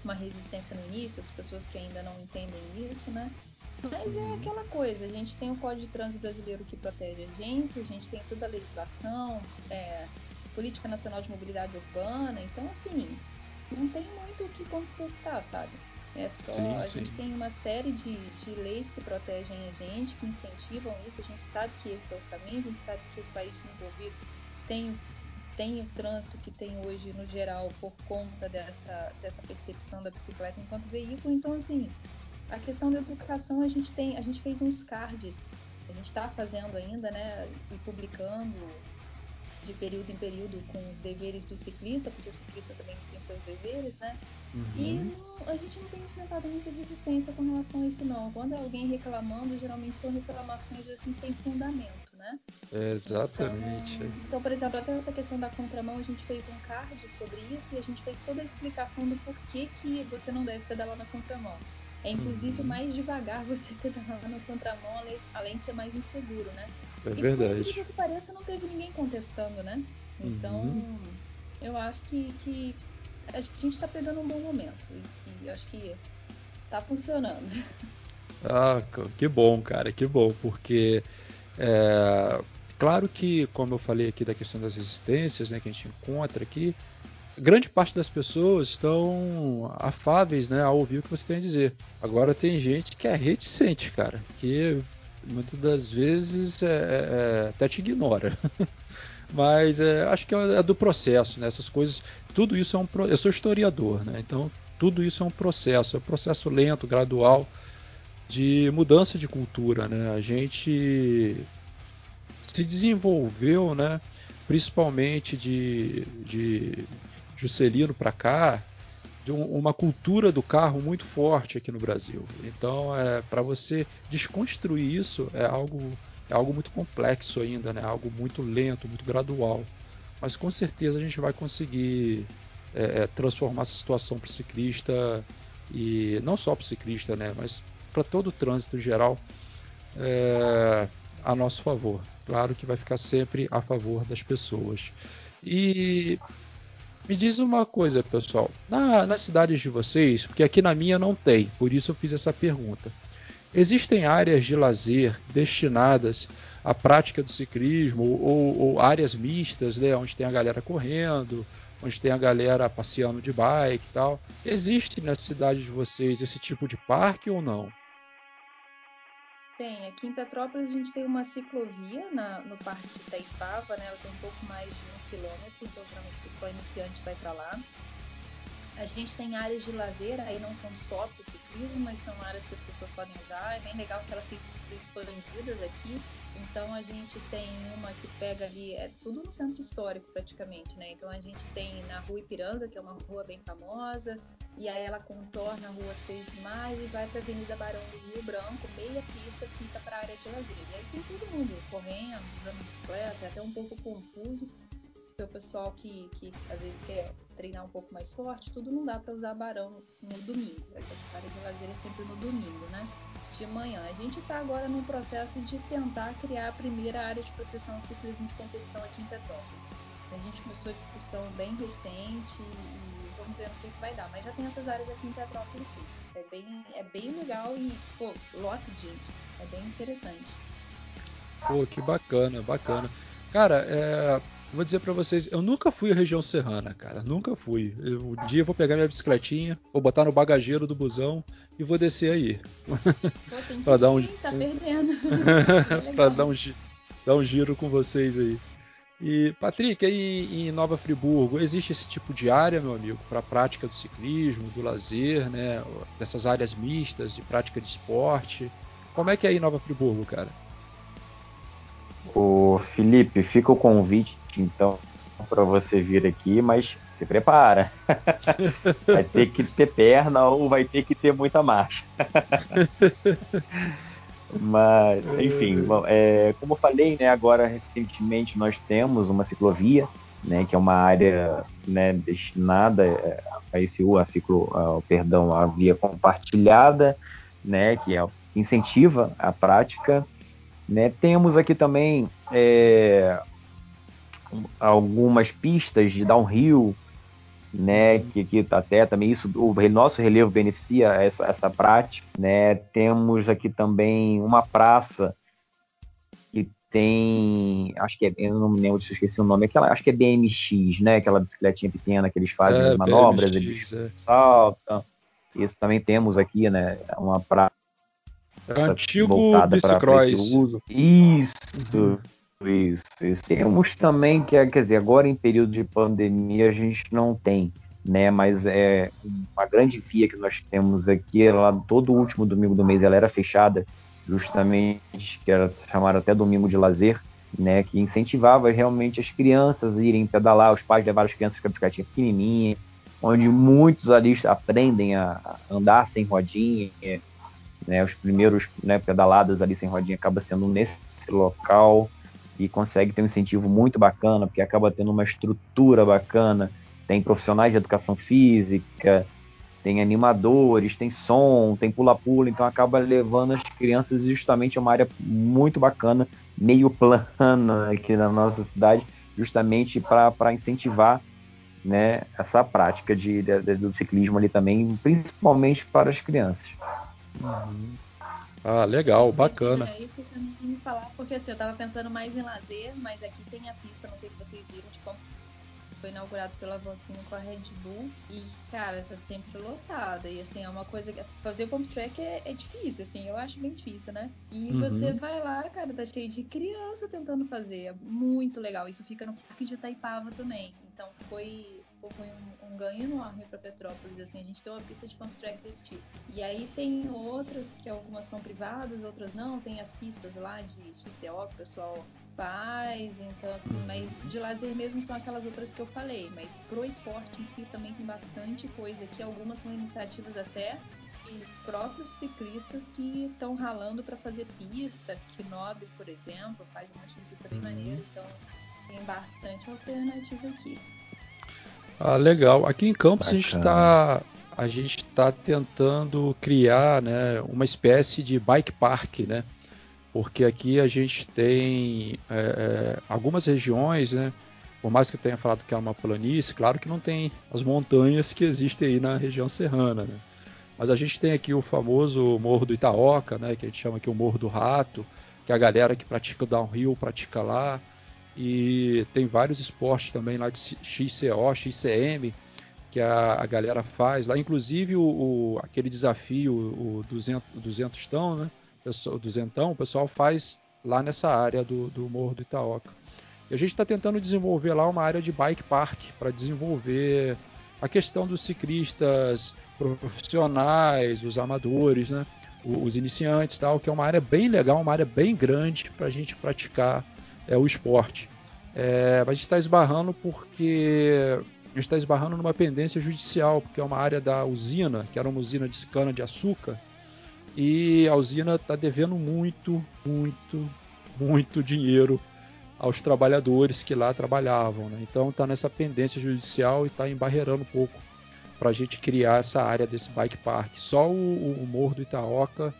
uma resistência no início, as pessoas que ainda não entendem isso, né? Mas é uhum. aquela coisa, a gente tem o Código de Trânsito Brasileiro que protege a gente, a gente tem toda a legislação, é, Política Nacional de Mobilidade Urbana, então assim, não tem muito o que contestar, sabe? É só sim, a sim. gente tem uma série de, de leis que protegem a gente, que incentivam isso. A gente sabe que esse é o caminho, a gente sabe que os países desenvolvidos têm, têm o trânsito que tem hoje no geral por conta dessa, dessa percepção da bicicleta enquanto veículo. Então, assim, a questão da educação a gente tem, a gente fez uns cards, a gente está fazendo ainda, né, e publicando de período em período com os deveres do ciclista, porque o ciclista também tem seus deveres, né? Uhum. E não, a gente não tem enfrentado muita resistência com relação a isso, não. Quando é alguém reclamando, geralmente são reclamações assim sem fundamento, né? exatamente. Então, então, por exemplo, até essa questão da contramão, a gente fez um card sobre isso e a gente fez toda a explicação do porquê que você não deve pedalar na contramão. É inclusive uhum. mais devagar você pedalar na contramão, além de ser mais inseguro, né? É e verdade. por que pareça, não teve ninguém contestando, né? Então, uhum. eu acho que, que a gente está pegando um bom momento e, e acho que está funcionando. Ah, que bom, cara, que bom, porque é, claro que, como eu falei aqui da questão das resistências, né, que a gente encontra aqui, grande parte das pessoas estão afáveis né, a ouvir o que você tem a dizer. Agora tem gente que é reticente, cara, que muitas das vezes é, é, é até te ignora. Mas é, acho que é, é, do processo, né? Essas coisas, tudo isso é um. Eu sou historiador, né? Então tudo isso é um processo, é um processo lento, gradual de mudança de cultura, né? A gente se desenvolveu, né? Principalmente de, de Juscelino para cá, de um, uma cultura do carro muito forte aqui no Brasil. Então, é, para você desconstruir isso é algo, é algo muito complexo ainda, né? algo muito lento, muito gradual. Mas com certeza a gente vai conseguir é, é transformar essa situação para o ciclista e não só para o ciclista, né? mas para todo o trânsito em geral é, a nosso favor. Claro que vai ficar sempre a favor das pessoas. E me diz uma coisa, pessoal. Na, nas cidades de vocês, porque aqui na minha não tem, por isso eu fiz essa pergunta. Existem áreas de lazer destinadas à prática do ciclismo ou, ou áreas mistas, né, onde tem a galera correndo, onde tem a galera passeando de bike e tal. Existe na cidade de vocês esse tipo de parque ou não? Tem. Aqui em Petrópolis a gente tem uma ciclovia na, no Parque Itaipava, né? Ela tem um pouco mais de um quilômetro, então geralmente o pessoal iniciante vai para lá. A gente tem áreas de lazer, aí não são só para ciclismo, mas são áreas que as pessoas podem usar. É bem legal que elas têm expandidas aqui. Então a gente tem uma que pega ali, é tudo no centro histórico praticamente, né? Então a gente tem na Rua Ipiranga, que é uma rua bem famosa, e aí ela contorna a Rua 3 de Maio e vai para a Avenida Barão do Rio Branco, meia pista fica para a área de lazer. E aí tem todo mundo correndo, usando bicicleta, é até um pouco confuso, porque o pessoal que, que às vezes quer treinar um pouco mais forte, tudo não dá para usar barão no domingo. A área de lazer é sempre no domingo, né? De manhã. A gente está agora no processo de tentar criar a primeira área de proteção ao ciclismo de competição aqui em Petrópolis. A gente começou a discussão bem recente e vamos ver o que, que vai dar. Mas já tem essas áreas aqui em Petrópolis, sim. É bem, é bem legal e, pô, lote de gente. É bem interessante. Pô, que bacana, bacana. Cara, é, vou dizer para vocês, eu nunca fui à região serrana, cara. Nunca fui. Eu, um dia eu vou pegar minha bicicletinha, vou botar no bagageiro do busão e vou descer aí. para dar um tá perdendo. para dar um, dar um giro com vocês aí. E Patrick, aí em Nova Friburgo existe esse tipo de área, meu amigo, para a prática do ciclismo, do lazer, né? Dessas áreas mistas de prática de esporte. Como é que é aí em Nova Friburgo, cara? O Felipe, fica o convite então para você vir aqui, mas se prepara. vai ter que ter perna ou vai ter que ter muita marcha. mas, enfim, é, como eu falei, né, agora recentemente nós temos uma ciclovia, né, que é uma área né, destinada é, a esse a ciclo, a, perdão, a via compartilhada, né, que é, incentiva a prática né? Temos aqui também é, algumas pistas de downhill, né? Que, que até também isso, o nosso relevo beneficia essa, essa prática, né? Temos aqui também uma praça que tem, acho que é, eu não me lembro se eu esqueci o nome, aquela, acho que é BMX, né? Aquela bicicletinha pequena que eles fazem é, manobras, BMX, eles é. saltam. Isso também temos aqui, né? Uma praça é antigo bicicross. Isso, uhum. Isso, isso. Temos também, que é, quer dizer, agora em período de pandemia a gente não tem, né? Mas é uma grande via que nós temos aqui, ela todo último domingo do mês ela era fechada, justamente, que era chamada até domingo de lazer, né? Que incentivava realmente as crianças a irem pedalar, os pais levaram as crianças com a bicicletinha pequenininha, onde muitos ali aprendem a andar sem rodinha, né, os primeiros né, pedaladas ali sem rodinha acaba sendo nesse local e consegue ter um incentivo muito bacana, porque acaba tendo uma estrutura bacana, tem profissionais de educação física, tem animadores, tem som, tem pula-pula, então acaba levando as crianças justamente a uma área muito bacana, meio plana aqui na nossa cidade, justamente para incentivar né, essa prática de, de, do ciclismo ali também, principalmente para as crianças. Uhum. Ah, legal, bacana. É isso que você não me falar, porque assim, eu tava pensando mais em lazer, mas aqui tem a pista, não sei se vocês viram, tipo, foi inaugurado pela Avancinho com a Red Bull e, cara, tá sempre lotada. E assim, é uma coisa que fazer o pump track é, é difícil, assim, eu acho bem difícil, né? E uhum. você vai lá, cara, tá cheio de criança tentando fazer. É muito legal. Isso fica no Parque de Itaipava também. Então foi um, um ganho enorme para Petrópolis. Assim, a gente tem uma pista de funk track desse tipo. E aí tem outras que algumas são privadas, outras não. Tem as pistas lá de XCO que o pessoal faz, então assim, uhum. mas de lazer mesmo são aquelas outras que eu falei. Mas pro esporte em si também tem bastante coisa aqui. Algumas são iniciativas até e próprios ciclistas que estão ralando para fazer pista. Knob, por exemplo, faz um monte de pista bem uhum. maneiro. Então tem bastante alternativa aqui. Ah, legal. Aqui em Campos Bacana. a gente está a gente está tentando criar, né, uma espécie de bike park, né? Porque aqui a gente tem é, é, algumas regiões, né? Por mais que eu tenha falado que é uma planície, claro que não tem as montanhas que existem aí na região serrana, né? Mas a gente tem aqui o famoso Morro do Itaoca, né? Que a gente chama aqui o Morro do Rato, que a galera que pratica downhill pratica lá. E tem vários esportes também lá de XCO, XCM, que a, a galera faz lá. Inclusive o, o aquele desafio, o 200, 200 tão, né? O duzentão, o pessoal faz lá nessa área do, do Morro do Itaoca. E a gente está tentando desenvolver lá uma área de bike park para desenvolver a questão dos ciclistas profissionais, os amadores, né? os iniciantes, tal, que é uma área bem legal, uma área bem grande para a gente praticar é o esporte. É, mas a gente está esbarrando porque a gente está esbarrando numa pendência judicial, porque é uma área da usina, que era uma usina de cana de açúcar, e a usina está devendo muito, muito, muito dinheiro aos trabalhadores que lá trabalhavam. Né? Então está nessa pendência judicial e está embarreirando um pouco para a gente criar essa área desse bike park. Só o, o Morro do Itaoca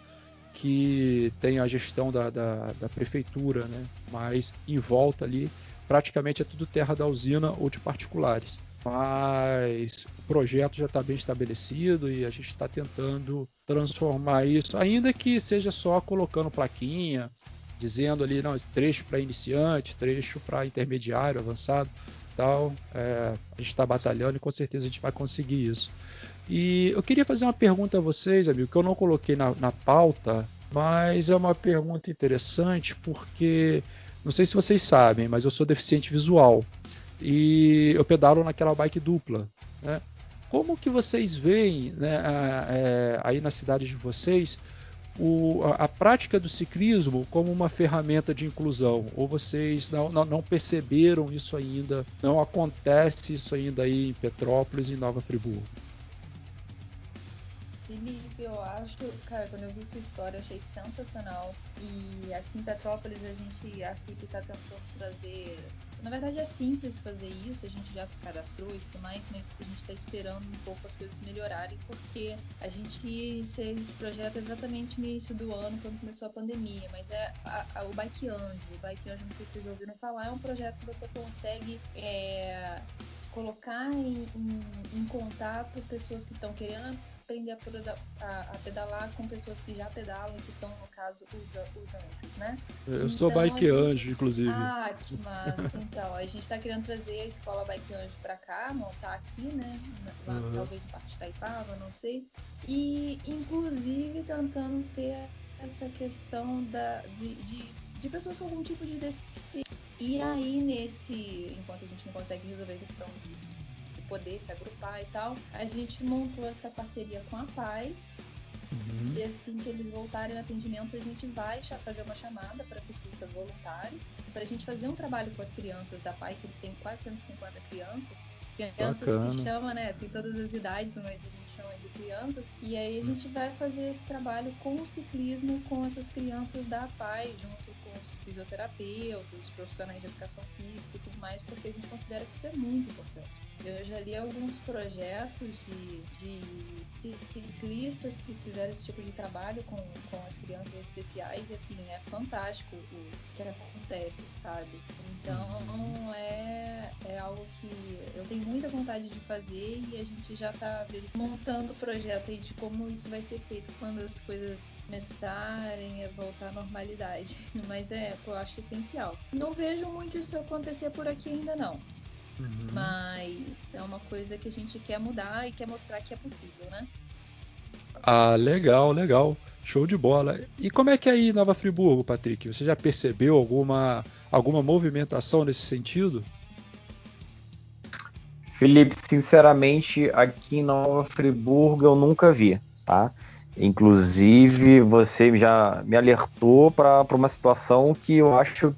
que tem a gestão da, da, da, prefeitura, né? mas em volta ali praticamente é tudo terra da usina ou de particulares. Mas o projeto já está bem estabelecido e a gente está tentando transformar isso, ainda que seja só colocando plaquinha, dizendo ali, não, trecho para iniciante, trecho para intermediário, avançado, tal. É, a gente está batalhando e com certeza a gente vai conseguir isso. E eu queria fazer uma pergunta a vocês, amigo, que eu não coloquei na, na pauta, mas é uma pergunta interessante porque não sei se vocês sabem, mas eu sou deficiente visual e eu pedalo naquela bike dupla. Né? Como que vocês veem né, é, aí na cidade de vocês o, a, a, prática do ciclismo como uma ferramenta de inclusão? Ou vocês não, não, não, perceberam isso ainda? Não acontece isso ainda aí em Petrópolis e Nova Friburgo? Felipe, eu acho, cara, quando eu vi sua história, achei sensacional. E aqui em Petrópolis a gente, a CIP está tentando trazer. Na verdade é simples fazer isso, a gente já se cadastrou e tudo mais, mas a gente está esperando um pouco as coisas melhorarem, porque a gente fez esse projeto exatamente no início do ano, quando começou a pandemia. Mas é a, a, o Bike Anjo. O Bike Anjo, não sei se vocês ouviram falar, é um projeto que você consegue. É, colocar em, em, em, contato pessoas que estão querendo aprender a, a, a, pedalar com pessoas que já pedalam, que são, no caso, os, os anjos, né? Eu então, sou bike gente... anjo, inclusive. Ah, que massa. então, a gente está querendo trazer a escola bike anjo para cá, montar aqui, né? Lá, uhum. Talvez em parte de Itaipava, não sei. E, inclusive, tentando ter essa questão da, de, de, de pessoas com algum tipo de deficiência. E aí, nesse, enquanto a gente não consegue resolver a questão de poder se agrupar e tal, a gente montou essa parceria com a PAI. Uhum. E assim que eles voltarem no atendimento, a gente vai fazer uma chamada para ciclistas voluntários, para a gente fazer um trabalho com as crianças da PAI, que eles têm quase 150 crianças, crianças Bacana. que chama, né? Tem todas as idades, mas a gente chama de crianças. E aí a gente vai fazer esse trabalho com o ciclismo com essas crianças da PAI, junto com os fisioterapeutas, os profissionais de educação física e tudo mais, porque a gente considera que isso é muito importante. Eu já li alguns projetos de, de ciclistas que fizeram esse tipo de trabalho com, com as crianças especiais e assim, é fantástico o que acontece, sabe? Então é, é algo que eu tenho muita vontade de fazer e a gente já está montando o projeto aí de como isso vai ser feito quando as coisas começarem a voltar à normalidade. Mas é, eu acho essencial. Não vejo muito isso acontecer por aqui ainda não. Uhum. Mas é uma coisa que a gente quer mudar e quer mostrar que é possível, né? Ah, legal, legal. Show de bola. E como é que é aí em Nova Friburgo, Patrick? Você já percebeu alguma, alguma movimentação nesse sentido? Felipe, sinceramente, aqui em Nova Friburgo eu nunca vi, tá? Inclusive, você já me alertou para uma situação que eu acho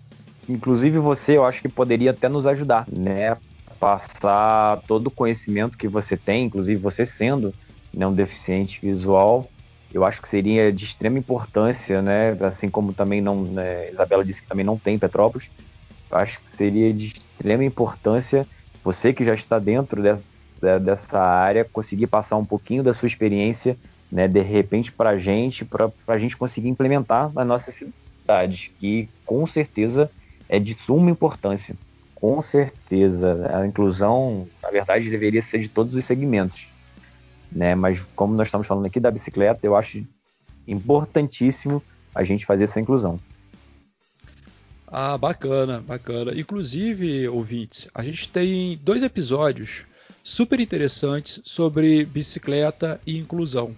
inclusive você, eu acho que poderia até nos ajudar, né? Passar todo o conhecimento que você tem, inclusive você sendo né, um deficiente visual, eu acho que seria de extrema importância, né? Assim como também não, né, Isabela disse que também não tem Petrópolis, eu acho que seria de extrema importância você que já está dentro dessa, dessa área conseguir passar um pouquinho da sua experiência, né? De repente para a gente, para a gente conseguir implementar nas nossas cidades, que com certeza é de suma importância. Com certeza, a inclusão, na verdade, deveria ser de todos os segmentos. Né? Mas como nós estamos falando aqui da bicicleta, eu acho importantíssimo a gente fazer essa inclusão. Ah, bacana, bacana. Inclusive, ouvintes, a gente tem dois episódios super interessantes sobre bicicleta e inclusão.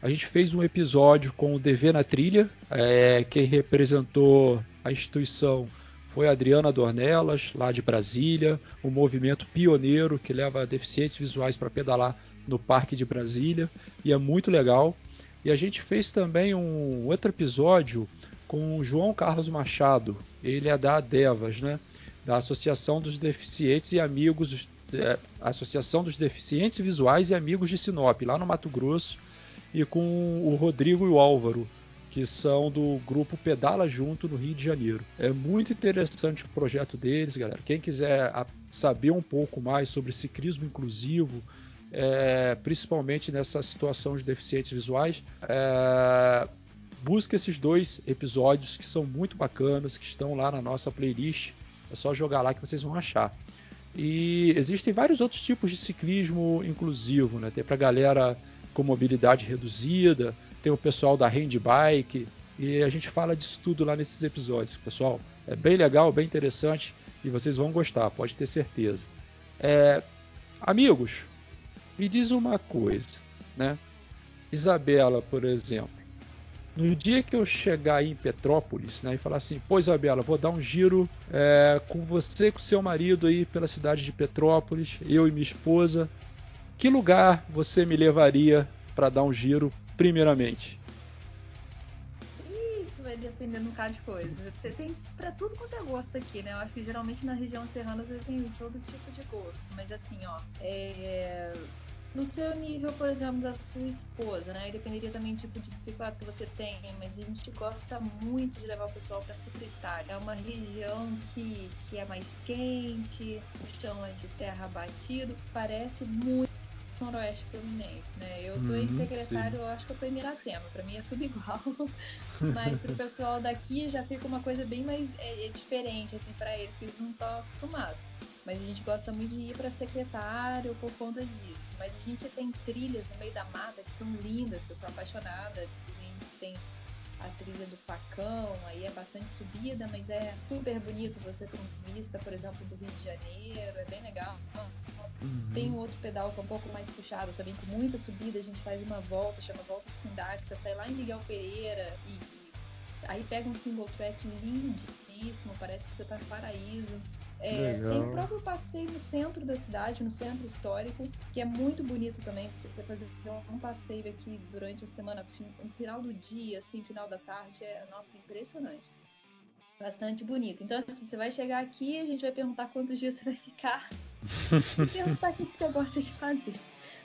A gente fez um episódio com o DV na Trilha, é, quem representou a instituição foi a Adriana Dornelas, lá de Brasília, um movimento pioneiro que leva deficientes visuais para pedalar no Parque de Brasília, e é muito legal. E a gente fez também um outro episódio com o João Carlos Machado, ele é da ADEVAS, né? da Associação dos Deficientes e Amigos, é, Associação dos Deficientes Visuais e Amigos de Sinop, lá no Mato Grosso, e com o Rodrigo e o Álvaro, que são do grupo Pedala Junto no Rio de Janeiro. É muito interessante o projeto deles, galera. Quem quiser saber um pouco mais sobre ciclismo inclusivo, é, principalmente nessa situação de deficientes visuais, é, busque esses dois episódios que são muito bacanas, que estão lá na nossa playlist. É só jogar lá que vocês vão achar. E existem vários outros tipos de ciclismo inclusivo, né? Tem para galera com mobilidade reduzida, tem o pessoal da handbike, E a gente fala disso tudo lá nesses episódios, pessoal. É bem legal, bem interessante e vocês vão gostar, pode ter certeza. É, amigos, me diz uma coisa, né? Isabela, por exemplo, no dia que eu chegar em Petrópolis, né, e falar assim, pô Isabela, vou dar um giro é, com você e com seu marido aí pela cidade de Petrópolis, eu e minha esposa, que lugar você me levaria para dar um giro primeiramente? Isso vai depender de um bocado de coisa. Tem para tudo quanto é gosto aqui, né? Eu acho que geralmente na região serrana você tem todo tipo de gosto. Mas assim, ó, é no seu nível, por exemplo, da sua esposa, né? Dependeria também do tipo de bicicleta que você tem, mas a gente gosta muito de levar o pessoal para secretária. É uma região que, que é mais quente, o chão é de terra batido, parece muito noroeste fluminense, né? Eu tô uhum, em secretário, sim. eu acho que eu tô em Miracema, pra mim é tudo igual. Mas pro pessoal daqui já fica uma coisa bem mais é, é diferente, assim, para eles, que eles não estão acostumados. Mas a gente gosta muito de ir para secretário por conta disso. Mas a gente tem trilhas no meio da mata que são lindas, que eu sou apaixonada. A gente tem a trilha do Facão, aí é bastante subida, mas é super bonito. Você tem vista, por exemplo, do Rio de Janeiro, é bem legal. Uhum. Tem um outro pedal que é um pouco mais puxado também, com muita subida. A gente faz uma volta, chama Volta de Sindacta, sai lá em Miguel Pereira e, e aí pega um single track lindíssimo, parece que você tá no paraíso. É, tem o próprio passeio no centro da cidade, no centro histórico, que é muito bonito também. Você fazer um passeio aqui durante a semana, no final do dia, assim, final da tarde, é, nossa, impressionante. Bastante bonito. Então, assim, você vai chegar aqui, a gente vai perguntar quantos dias você vai ficar e perguntar o que, que você gosta de fazer.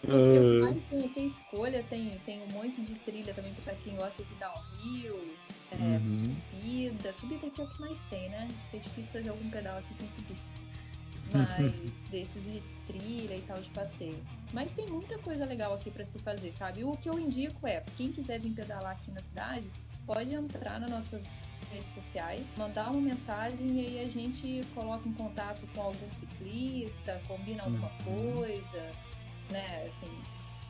Porque que mais tem aqui é escolha, tem, tem um monte de trilha também para quem gosta de downhill, é, uhum. subida. Subida aqui é o que mais tem, né? Acho que é difícil fazer algum pedal aqui sem subir. Mas desses de trilha e tal, de passeio. Mas tem muita coisa legal aqui para se fazer, sabe? O que eu indico é, quem quiser vir pedalar aqui na cidade, pode entrar nas nossas redes sociais, mandar uma mensagem e aí a gente coloca em contato com algum ciclista, combina alguma uhum. coisa, né? Assim,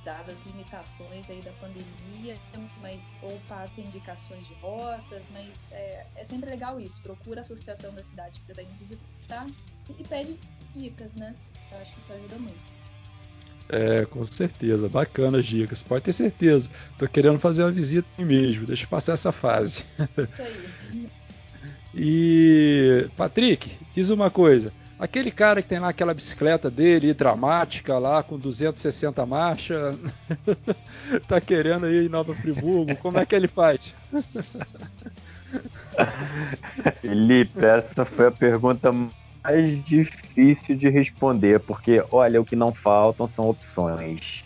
dadas as limitações aí da pandemia, mas ou passa indicações de rotas, mas é, é sempre legal isso. Procura a associação da cidade que você está indo visitar e pede dicas, né? Eu acho que isso ajuda muito. É, com certeza. Bacana as dicas. Pode ter certeza. Tô querendo fazer uma visita mesmo. Deixa eu passar essa fase. Isso aí. e, Patrick, diz uma coisa. Aquele cara que tem lá aquela bicicleta dele, dramática lá, com 260 marchas, tá querendo ir em Nova Friburgo, como é que ele faz? Felipe, essa foi a pergunta mais difícil de responder, porque olha, o que não faltam são opções.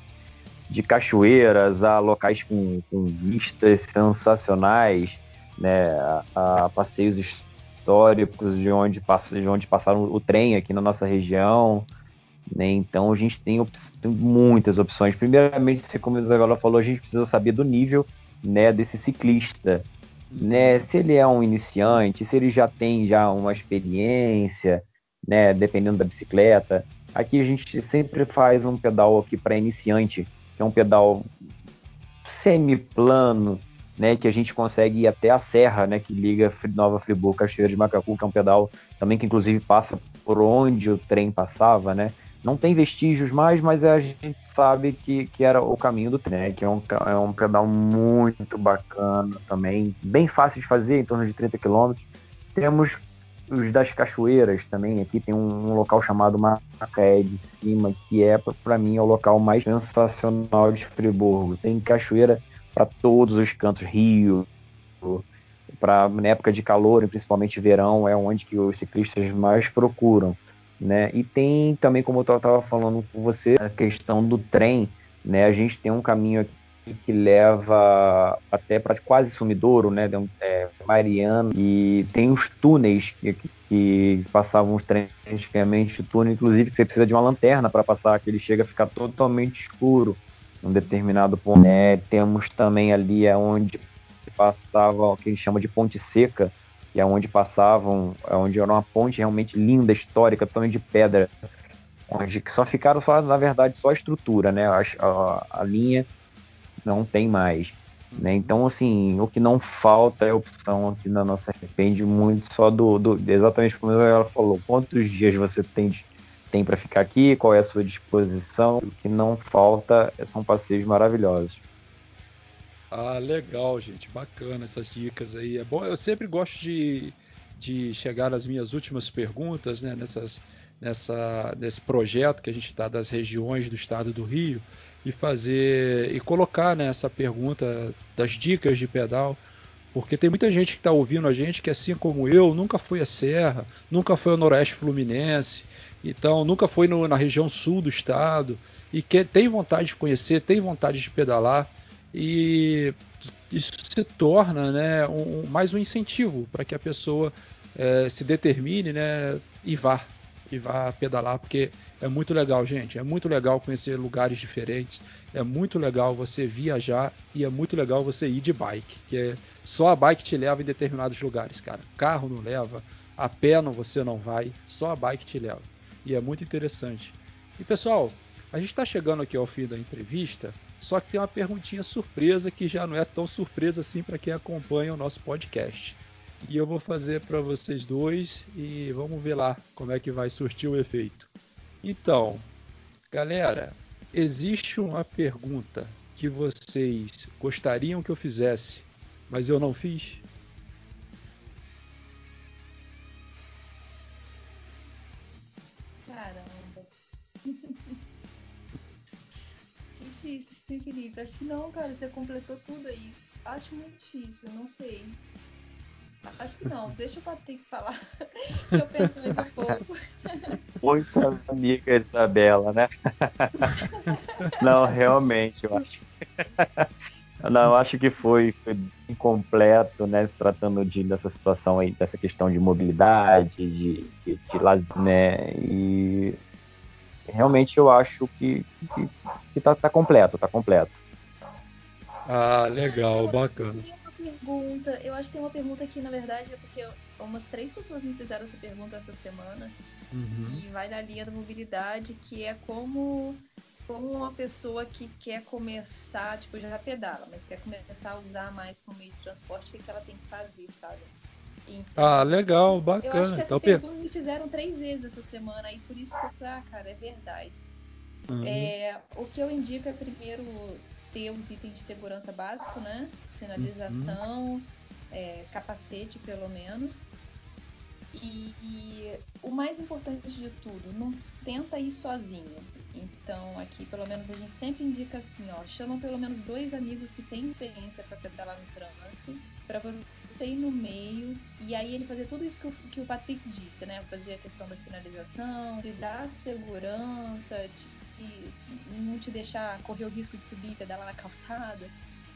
De cachoeiras a locais com, com vistas sensacionais, né, a, a passeios históricos de onde, passa, de onde passaram o trem aqui na nossa região. Né? Então a gente tem, op tem, muitas opções. Primeiramente, como a Isabela falou, a gente precisa saber do nível né, desse ciclista. Né? Se ele é um iniciante, se ele já tem já uma experiência, né, dependendo da bicicleta. Aqui a gente sempre faz um pedal aqui para iniciante, que é um pedal semi-plano, né, que a gente consegue ir até a serra, né, que liga Nova Friburgo, Cachoeira de Macacu, que é um pedal também que inclusive passa por onde o trem passava, né. Não tem vestígios mais, mas a gente sabe que, que era o caminho do trem, né, que é um, é um pedal muito bacana também, bem fácil de fazer, em torno de 30 km. Temos os das cachoeiras também, aqui tem um, um local chamado Macaé de Cima, que é, para mim, é o local mais sensacional de Friburgo. Tem cachoeira para todos os cantos, Rio, para na época de calor, principalmente verão, é onde que os ciclistas mais procuram, né? E tem também, como eu estava falando com você, a questão do trem, né? A gente tem um caminho aqui que leva até para quase Sumidouro, né? É, Mariano e tem os túneis que, que passavam os trens antigamente, túnel, inclusive que você precisa de uma lanterna para passar, que ele chega a ficar totalmente escuro um determinado ponto. É, temos também ali é onde passava o que a gente chama de ponte seca, que é onde passavam, é onde era uma ponte realmente linda, histórica, totalmente de pedra, onde só ficaram só, na verdade, só a estrutura, né? A, a, a linha não tem mais. Né? Então, assim, o que não falta é opção aqui na nossa. Depende muito só do, do. Exatamente como ela falou: quantos dias você tem, tem para ficar aqui, qual é a sua disposição. O que não falta são passeios maravilhosos. Ah, legal, gente. Bacana essas dicas aí. É bom, eu sempre gosto de, de chegar às minhas últimas perguntas, né? Nessas, nessa, nesse projeto que a gente está das regiões do estado do Rio e fazer e colocar né, essa pergunta das dicas de pedal, porque tem muita gente que está ouvindo a gente que assim como eu nunca foi a Serra, nunca foi ao Noroeste Fluminense, então nunca foi no, na região sul do estado e que tem vontade de conhecer, tem vontade de pedalar e isso se torna né, um, mais um incentivo para que a pessoa é, se determine né, e vá e vá pedalar, porque é muito legal, gente. É muito legal conhecer lugares diferentes. É muito legal você viajar e é muito legal você ir de bike, que é só a bike te leva em determinados lugares, cara. Carro não leva, a pé não você não vai, só a bike te leva. E é muito interessante. E pessoal, a gente está chegando aqui ao fim da entrevista, só que tem uma perguntinha surpresa que já não é tão surpresa assim para quem acompanha o nosso podcast. E eu vou fazer para vocês dois e vamos ver lá como é que vai surtir o efeito. Então, galera, existe uma pergunta que vocês gostariam que eu fizesse, mas eu não fiz? Caramba. difícil, Felipe. Acho que não, cara. Você completou tudo aí. Acho muito difícil, não sei. Acho que não, deixa o Patrick falar. eu penso um pouco. Muita amiga Isabela, né? não, realmente, eu acho. Não, eu acho que foi, foi incompleto, né? Se tratando de, dessa situação aí, dessa questão de mobilidade, de, de, de lazer, né? E realmente eu acho que, que, que tá, tá completo, tá completo. Ah, legal, bacana pergunta. Eu acho que tem uma pergunta aqui, na verdade, é porque umas três pessoas me fizeram essa pergunta essa semana. Uhum. E vai na linha da mobilidade, que é como, como uma pessoa que quer começar, tipo, já pedala, mas quer começar a usar mais como meio de transporte, o que, ela tem que fazer, sabe? Então, ah, legal, bacana. Eu acho que essa então, pergunta me fizeram três vezes essa semana, e por isso que eu falei, ah, cara, é verdade. Uhum. É, o que eu indico é primeiro ter os itens de segurança básico, né? Sinalização, uhum. é, capacete pelo menos. E, e, o mais importante de tudo, não tenta ir sozinho. Então, aqui, pelo menos, a gente sempre indica assim, ó, chama pelo menos dois amigos que têm experiência para pedalar no trânsito, para você ir no meio e aí ele fazer tudo isso que o, que o Patrick disse, né? Fazer a questão da sinalização, de dar segurança, te não te deixar correr o risco de subir e pedalar na calçada.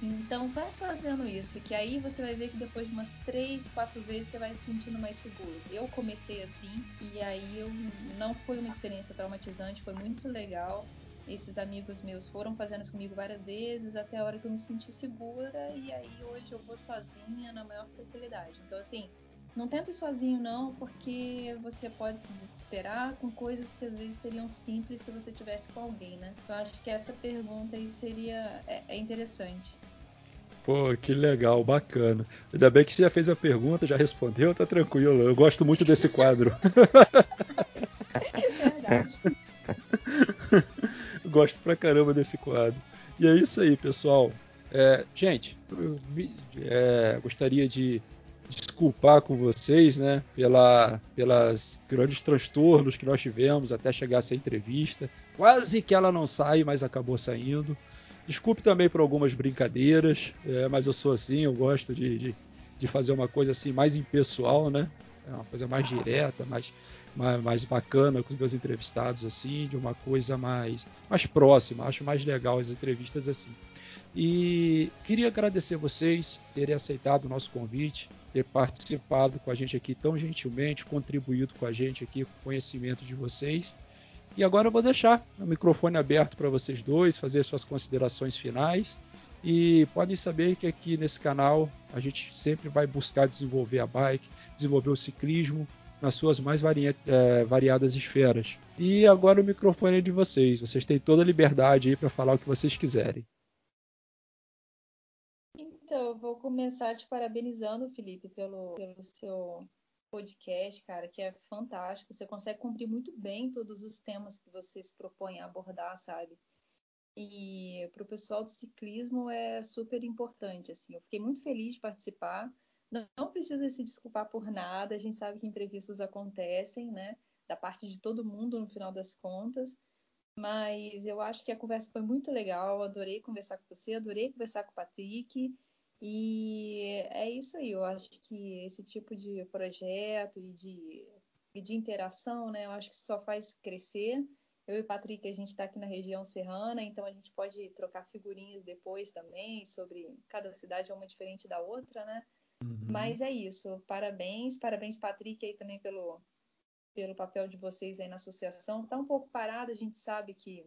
Então vai fazendo isso, que aí você vai ver que depois de umas três, quatro vezes você vai se sentindo mais seguro. Eu comecei assim e aí eu não foi uma experiência traumatizante, foi muito legal. Esses amigos meus foram fazendo isso comigo várias vezes até a hora que eu me senti segura e aí hoje eu vou sozinha na maior tranquilidade. Então assim, não tenta ir sozinho, não, porque você pode se desesperar com coisas que às vezes seriam simples se você tivesse com alguém, né? Eu acho que essa pergunta aí seria é, é interessante. Pô, que legal, bacana. Ainda bem que você já fez a pergunta, já respondeu, tá tranquilo. Eu gosto muito desse quadro. É verdade. gosto pra caramba desse quadro. E é isso aí, pessoal. É, gente, eu, é, gostaria de desculpar com vocês, né, pela, pelas grandes transtornos que nós tivemos até chegar essa entrevista. Quase que ela não sai, mas acabou saindo. Desculpe também por algumas brincadeiras, é, mas eu sou assim, eu gosto de, de, de, fazer uma coisa assim mais impessoal, né? É uma coisa mais direta, mais, mais, mais, bacana com os meus entrevistados, assim, de uma coisa mais, mais próxima. Acho mais legal as entrevistas assim. E queria agradecer vocês terem aceitado o nosso convite, ter participado com a gente aqui tão gentilmente, contribuído com a gente aqui com o conhecimento de vocês. E agora eu vou deixar o microfone aberto para vocês dois, fazer suas considerações finais. E podem saber que aqui nesse canal a gente sempre vai buscar desenvolver a bike, desenvolver o ciclismo nas suas mais é, variadas esferas. E agora o microfone é de vocês. Vocês têm toda a liberdade aí para falar o que vocês quiserem. Então, eu vou começar te parabenizando, Felipe, pelo, pelo seu podcast, cara, que é fantástico. Você consegue cumprir muito bem todos os temas que você se propõe a abordar, sabe? E para o pessoal do ciclismo é super importante, assim. Eu fiquei muito feliz de participar. Não, precisa se desculpar por nada. A gente sabe que imprevistos acontecem, né? Da parte de todo mundo no final das contas. Mas eu acho que a conversa foi muito legal. Adorei conversar com você, adorei conversar com o Patrick. E é isso aí. Eu acho que esse tipo de projeto e de, e de interação, né? Eu acho que só faz crescer. Eu e o Patrick, a gente está aqui na região serrana, então a gente pode trocar figurinhas depois também sobre cada cidade é uma diferente da outra, né? Uhum. Mas é isso. Parabéns, parabéns, Patrick, aí também pelo, pelo papel de vocês aí na associação. Está um pouco parado, a gente sabe que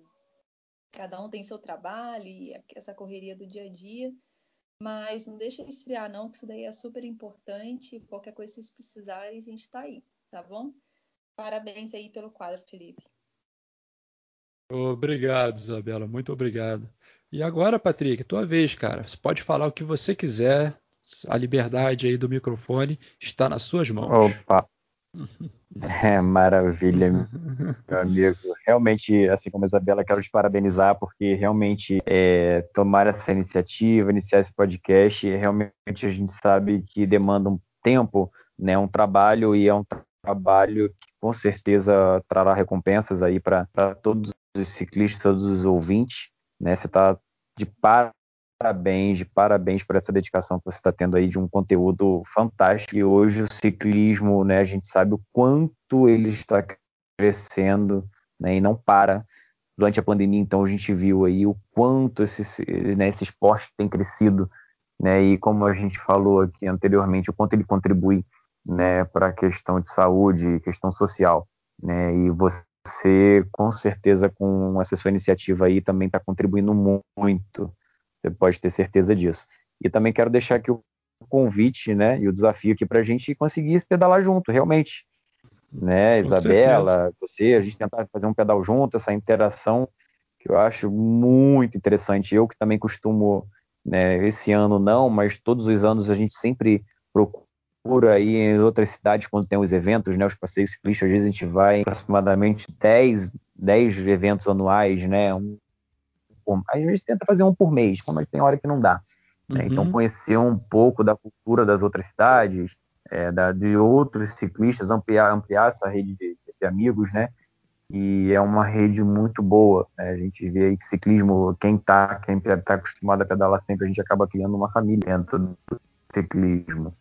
cada um tem seu trabalho e essa correria do dia a dia, mas não deixa esfriar não, que isso daí é super importante. Qualquer coisa que vocês precisarem, a gente está aí, tá bom? Parabéns aí pelo quadro, Felipe. Obrigado, Isabela, muito obrigado. E agora, Patrick, tua vez, cara. Você pode falar o que você quiser. A liberdade aí do microfone está nas suas mãos. Opa, é, maravilha, meu amigo. Realmente, assim como a Isabela, quero te parabenizar, porque realmente é, tomar essa iniciativa, iniciar esse podcast, realmente a gente sabe que demanda um tempo, né, um trabalho, e é um trabalho que com certeza trará recompensas aí para todos os ciclistas, todos os ouvintes. Né? Você está de par parabéns, parabéns por essa dedicação que você está tendo aí de um conteúdo fantástico. E hoje o ciclismo, né, a gente sabe o quanto ele está crescendo né, e não para. Durante a pandemia, então, a gente viu aí o quanto esse, né, esse esporte tem crescido, né, e como a gente falou aqui anteriormente, o quanto ele contribui né, para a questão de saúde, questão social. Né, e você, com certeza, com essa sua iniciativa aí, também está contribuindo muito você pode ter certeza disso. E também quero deixar aqui o convite, né, e o desafio aqui para a gente conseguir se pedalar junto, realmente. Né, Com Isabela, certeza. você, a gente tentar fazer um pedal junto, essa interação que eu acho muito interessante. Eu que também costumo, né, esse ano não, mas todos os anos a gente sempre procura aí em outras cidades quando tem os eventos, né, os passeios ciclistas, às vezes a gente vai aproximadamente 10, 10 eventos anuais, né, um por, a gente tenta fazer um por mês, mas tem hora que não dá. Né? Uhum. Então, conhecer um pouco da cultura das outras cidades, é, da, de outros ciclistas, ampliar, ampliar essa rede de, de, amigos, né? E é uma rede muito boa. Né? A gente vê aí que ciclismo, quem está quem tá acostumado a pedalar sempre, a gente acaba criando uma família dentro do ciclismo.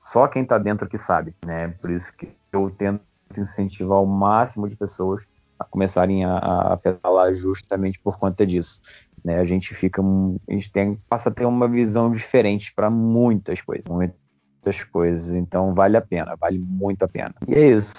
Só quem está dentro que sabe, né? Por isso que eu tento incentivar o máximo de pessoas a começarem a, a pedalar justamente por conta disso. Né? A gente fica, a gente tem, passa a ter uma visão diferente para muitas coisas, muitas coisas. Então vale a pena, vale muito a pena. E é isso.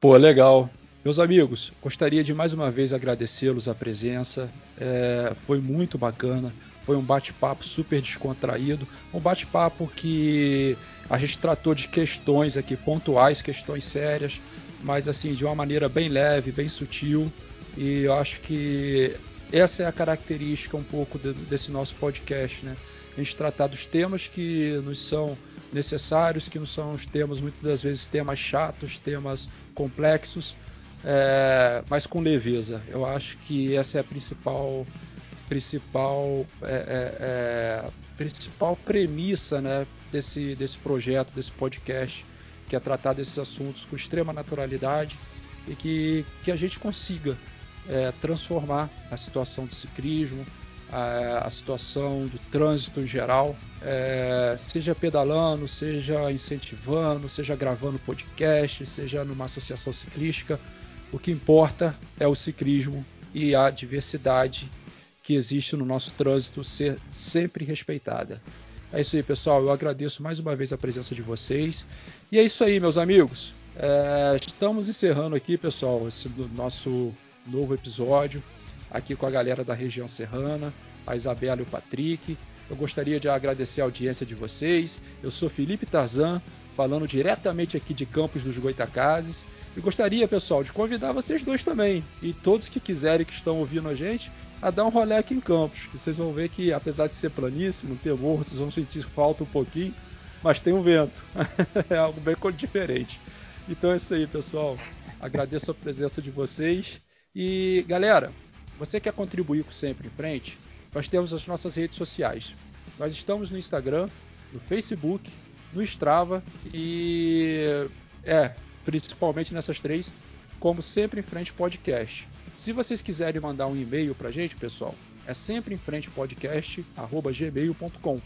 Pô, legal. Meus amigos, gostaria de mais uma vez agradecê-los a presença. É, foi muito bacana. Foi um bate-papo super descontraído. Um bate-papo que a gente tratou de questões aqui pontuais, questões sérias mas assim, de uma maneira bem leve, bem sutil. E eu acho que essa é a característica um pouco de, desse nosso podcast, né? A gente tratar dos temas que nos são necessários, que não são os temas, muitas das vezes, temas chatos, temas complexos, é, mas com leveza. Eu acho que essa é a principal, principal, é, é, é principal premissa né, desse, desse projeto, desse podcast que é tratar desses assuntos com extrema naturalidade e que, que a gente consiga é, transformar a situação do ciclismo, a, a, situação do trânsito em geral, é, seja pedalando, seja incentivando, seja gravando podcast, seja numa associação ciclística. O que importa é o ciclismo e a diversidade que existe no nosso trânsito ser sempre respeitada. É isso aí, pessoal. Eu agradeço mais uma vez a presença de vocês. E é isso aí, meus amigos. É, estamos encerrando aqui, pessoal, esse nosso novo episódio aqui com a galera da região serrana, a Isabela e o Patrick. Eu gostaria de agradecer a audiência de vocês. Eu sou Felipe Tarzan, falando diretamente aqui de Campos dos Goitacazes. E gostaria, pessoal, de convidar vocês dois também, e todos que quiserem que estão ouvindo a gente, a dar um rolê aqui em Campos. E vocês vão ver que, apesar de ser planíssimo, ter morro, vocês vão sentir falta um pouquinho, mas tem um vento. é algo bem diferente. Então é isso aí, pessoal. Agradeço a presença de vocês. E, galera, você quer contribuir com Sempre em Frente? Nós temos as nossas redes sociais. Nós estamos no Instagram, no Facebook, no Strava e é, principalmente nessas três, como sempre em frente podcast. Se vocês quiserem mandar um e-mail pra gente, pessoal, é sempre em frente podcast@gmail.com.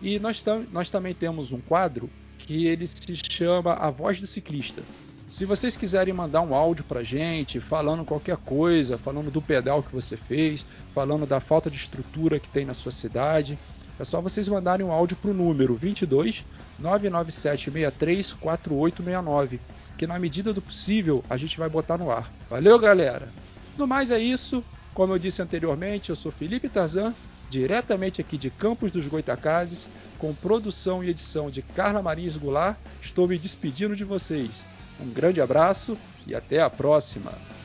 E nós, tam nós também temos um quadro que ele se chama A Voz do Ciclista. Se vocês quiserem mandar um áudio pra gente, falando qualquer coisa, falando do pedal que você fez, falando da falta de estrutura que tem na sua cidade, é só vocês mandarem um áudio pro número 22 99763 4869, que na medida do possível a gente vai botar no ar. Valeu, galera! No mais é isso. Como eu disse anteriormente, eu sou Felipe Tarzan, diretamente aqui de Campos dos Goitacazes, com produção e edição de Carla Marins Goulart. Estou me despedindo de vocês. Um grande abraço e até a próxima!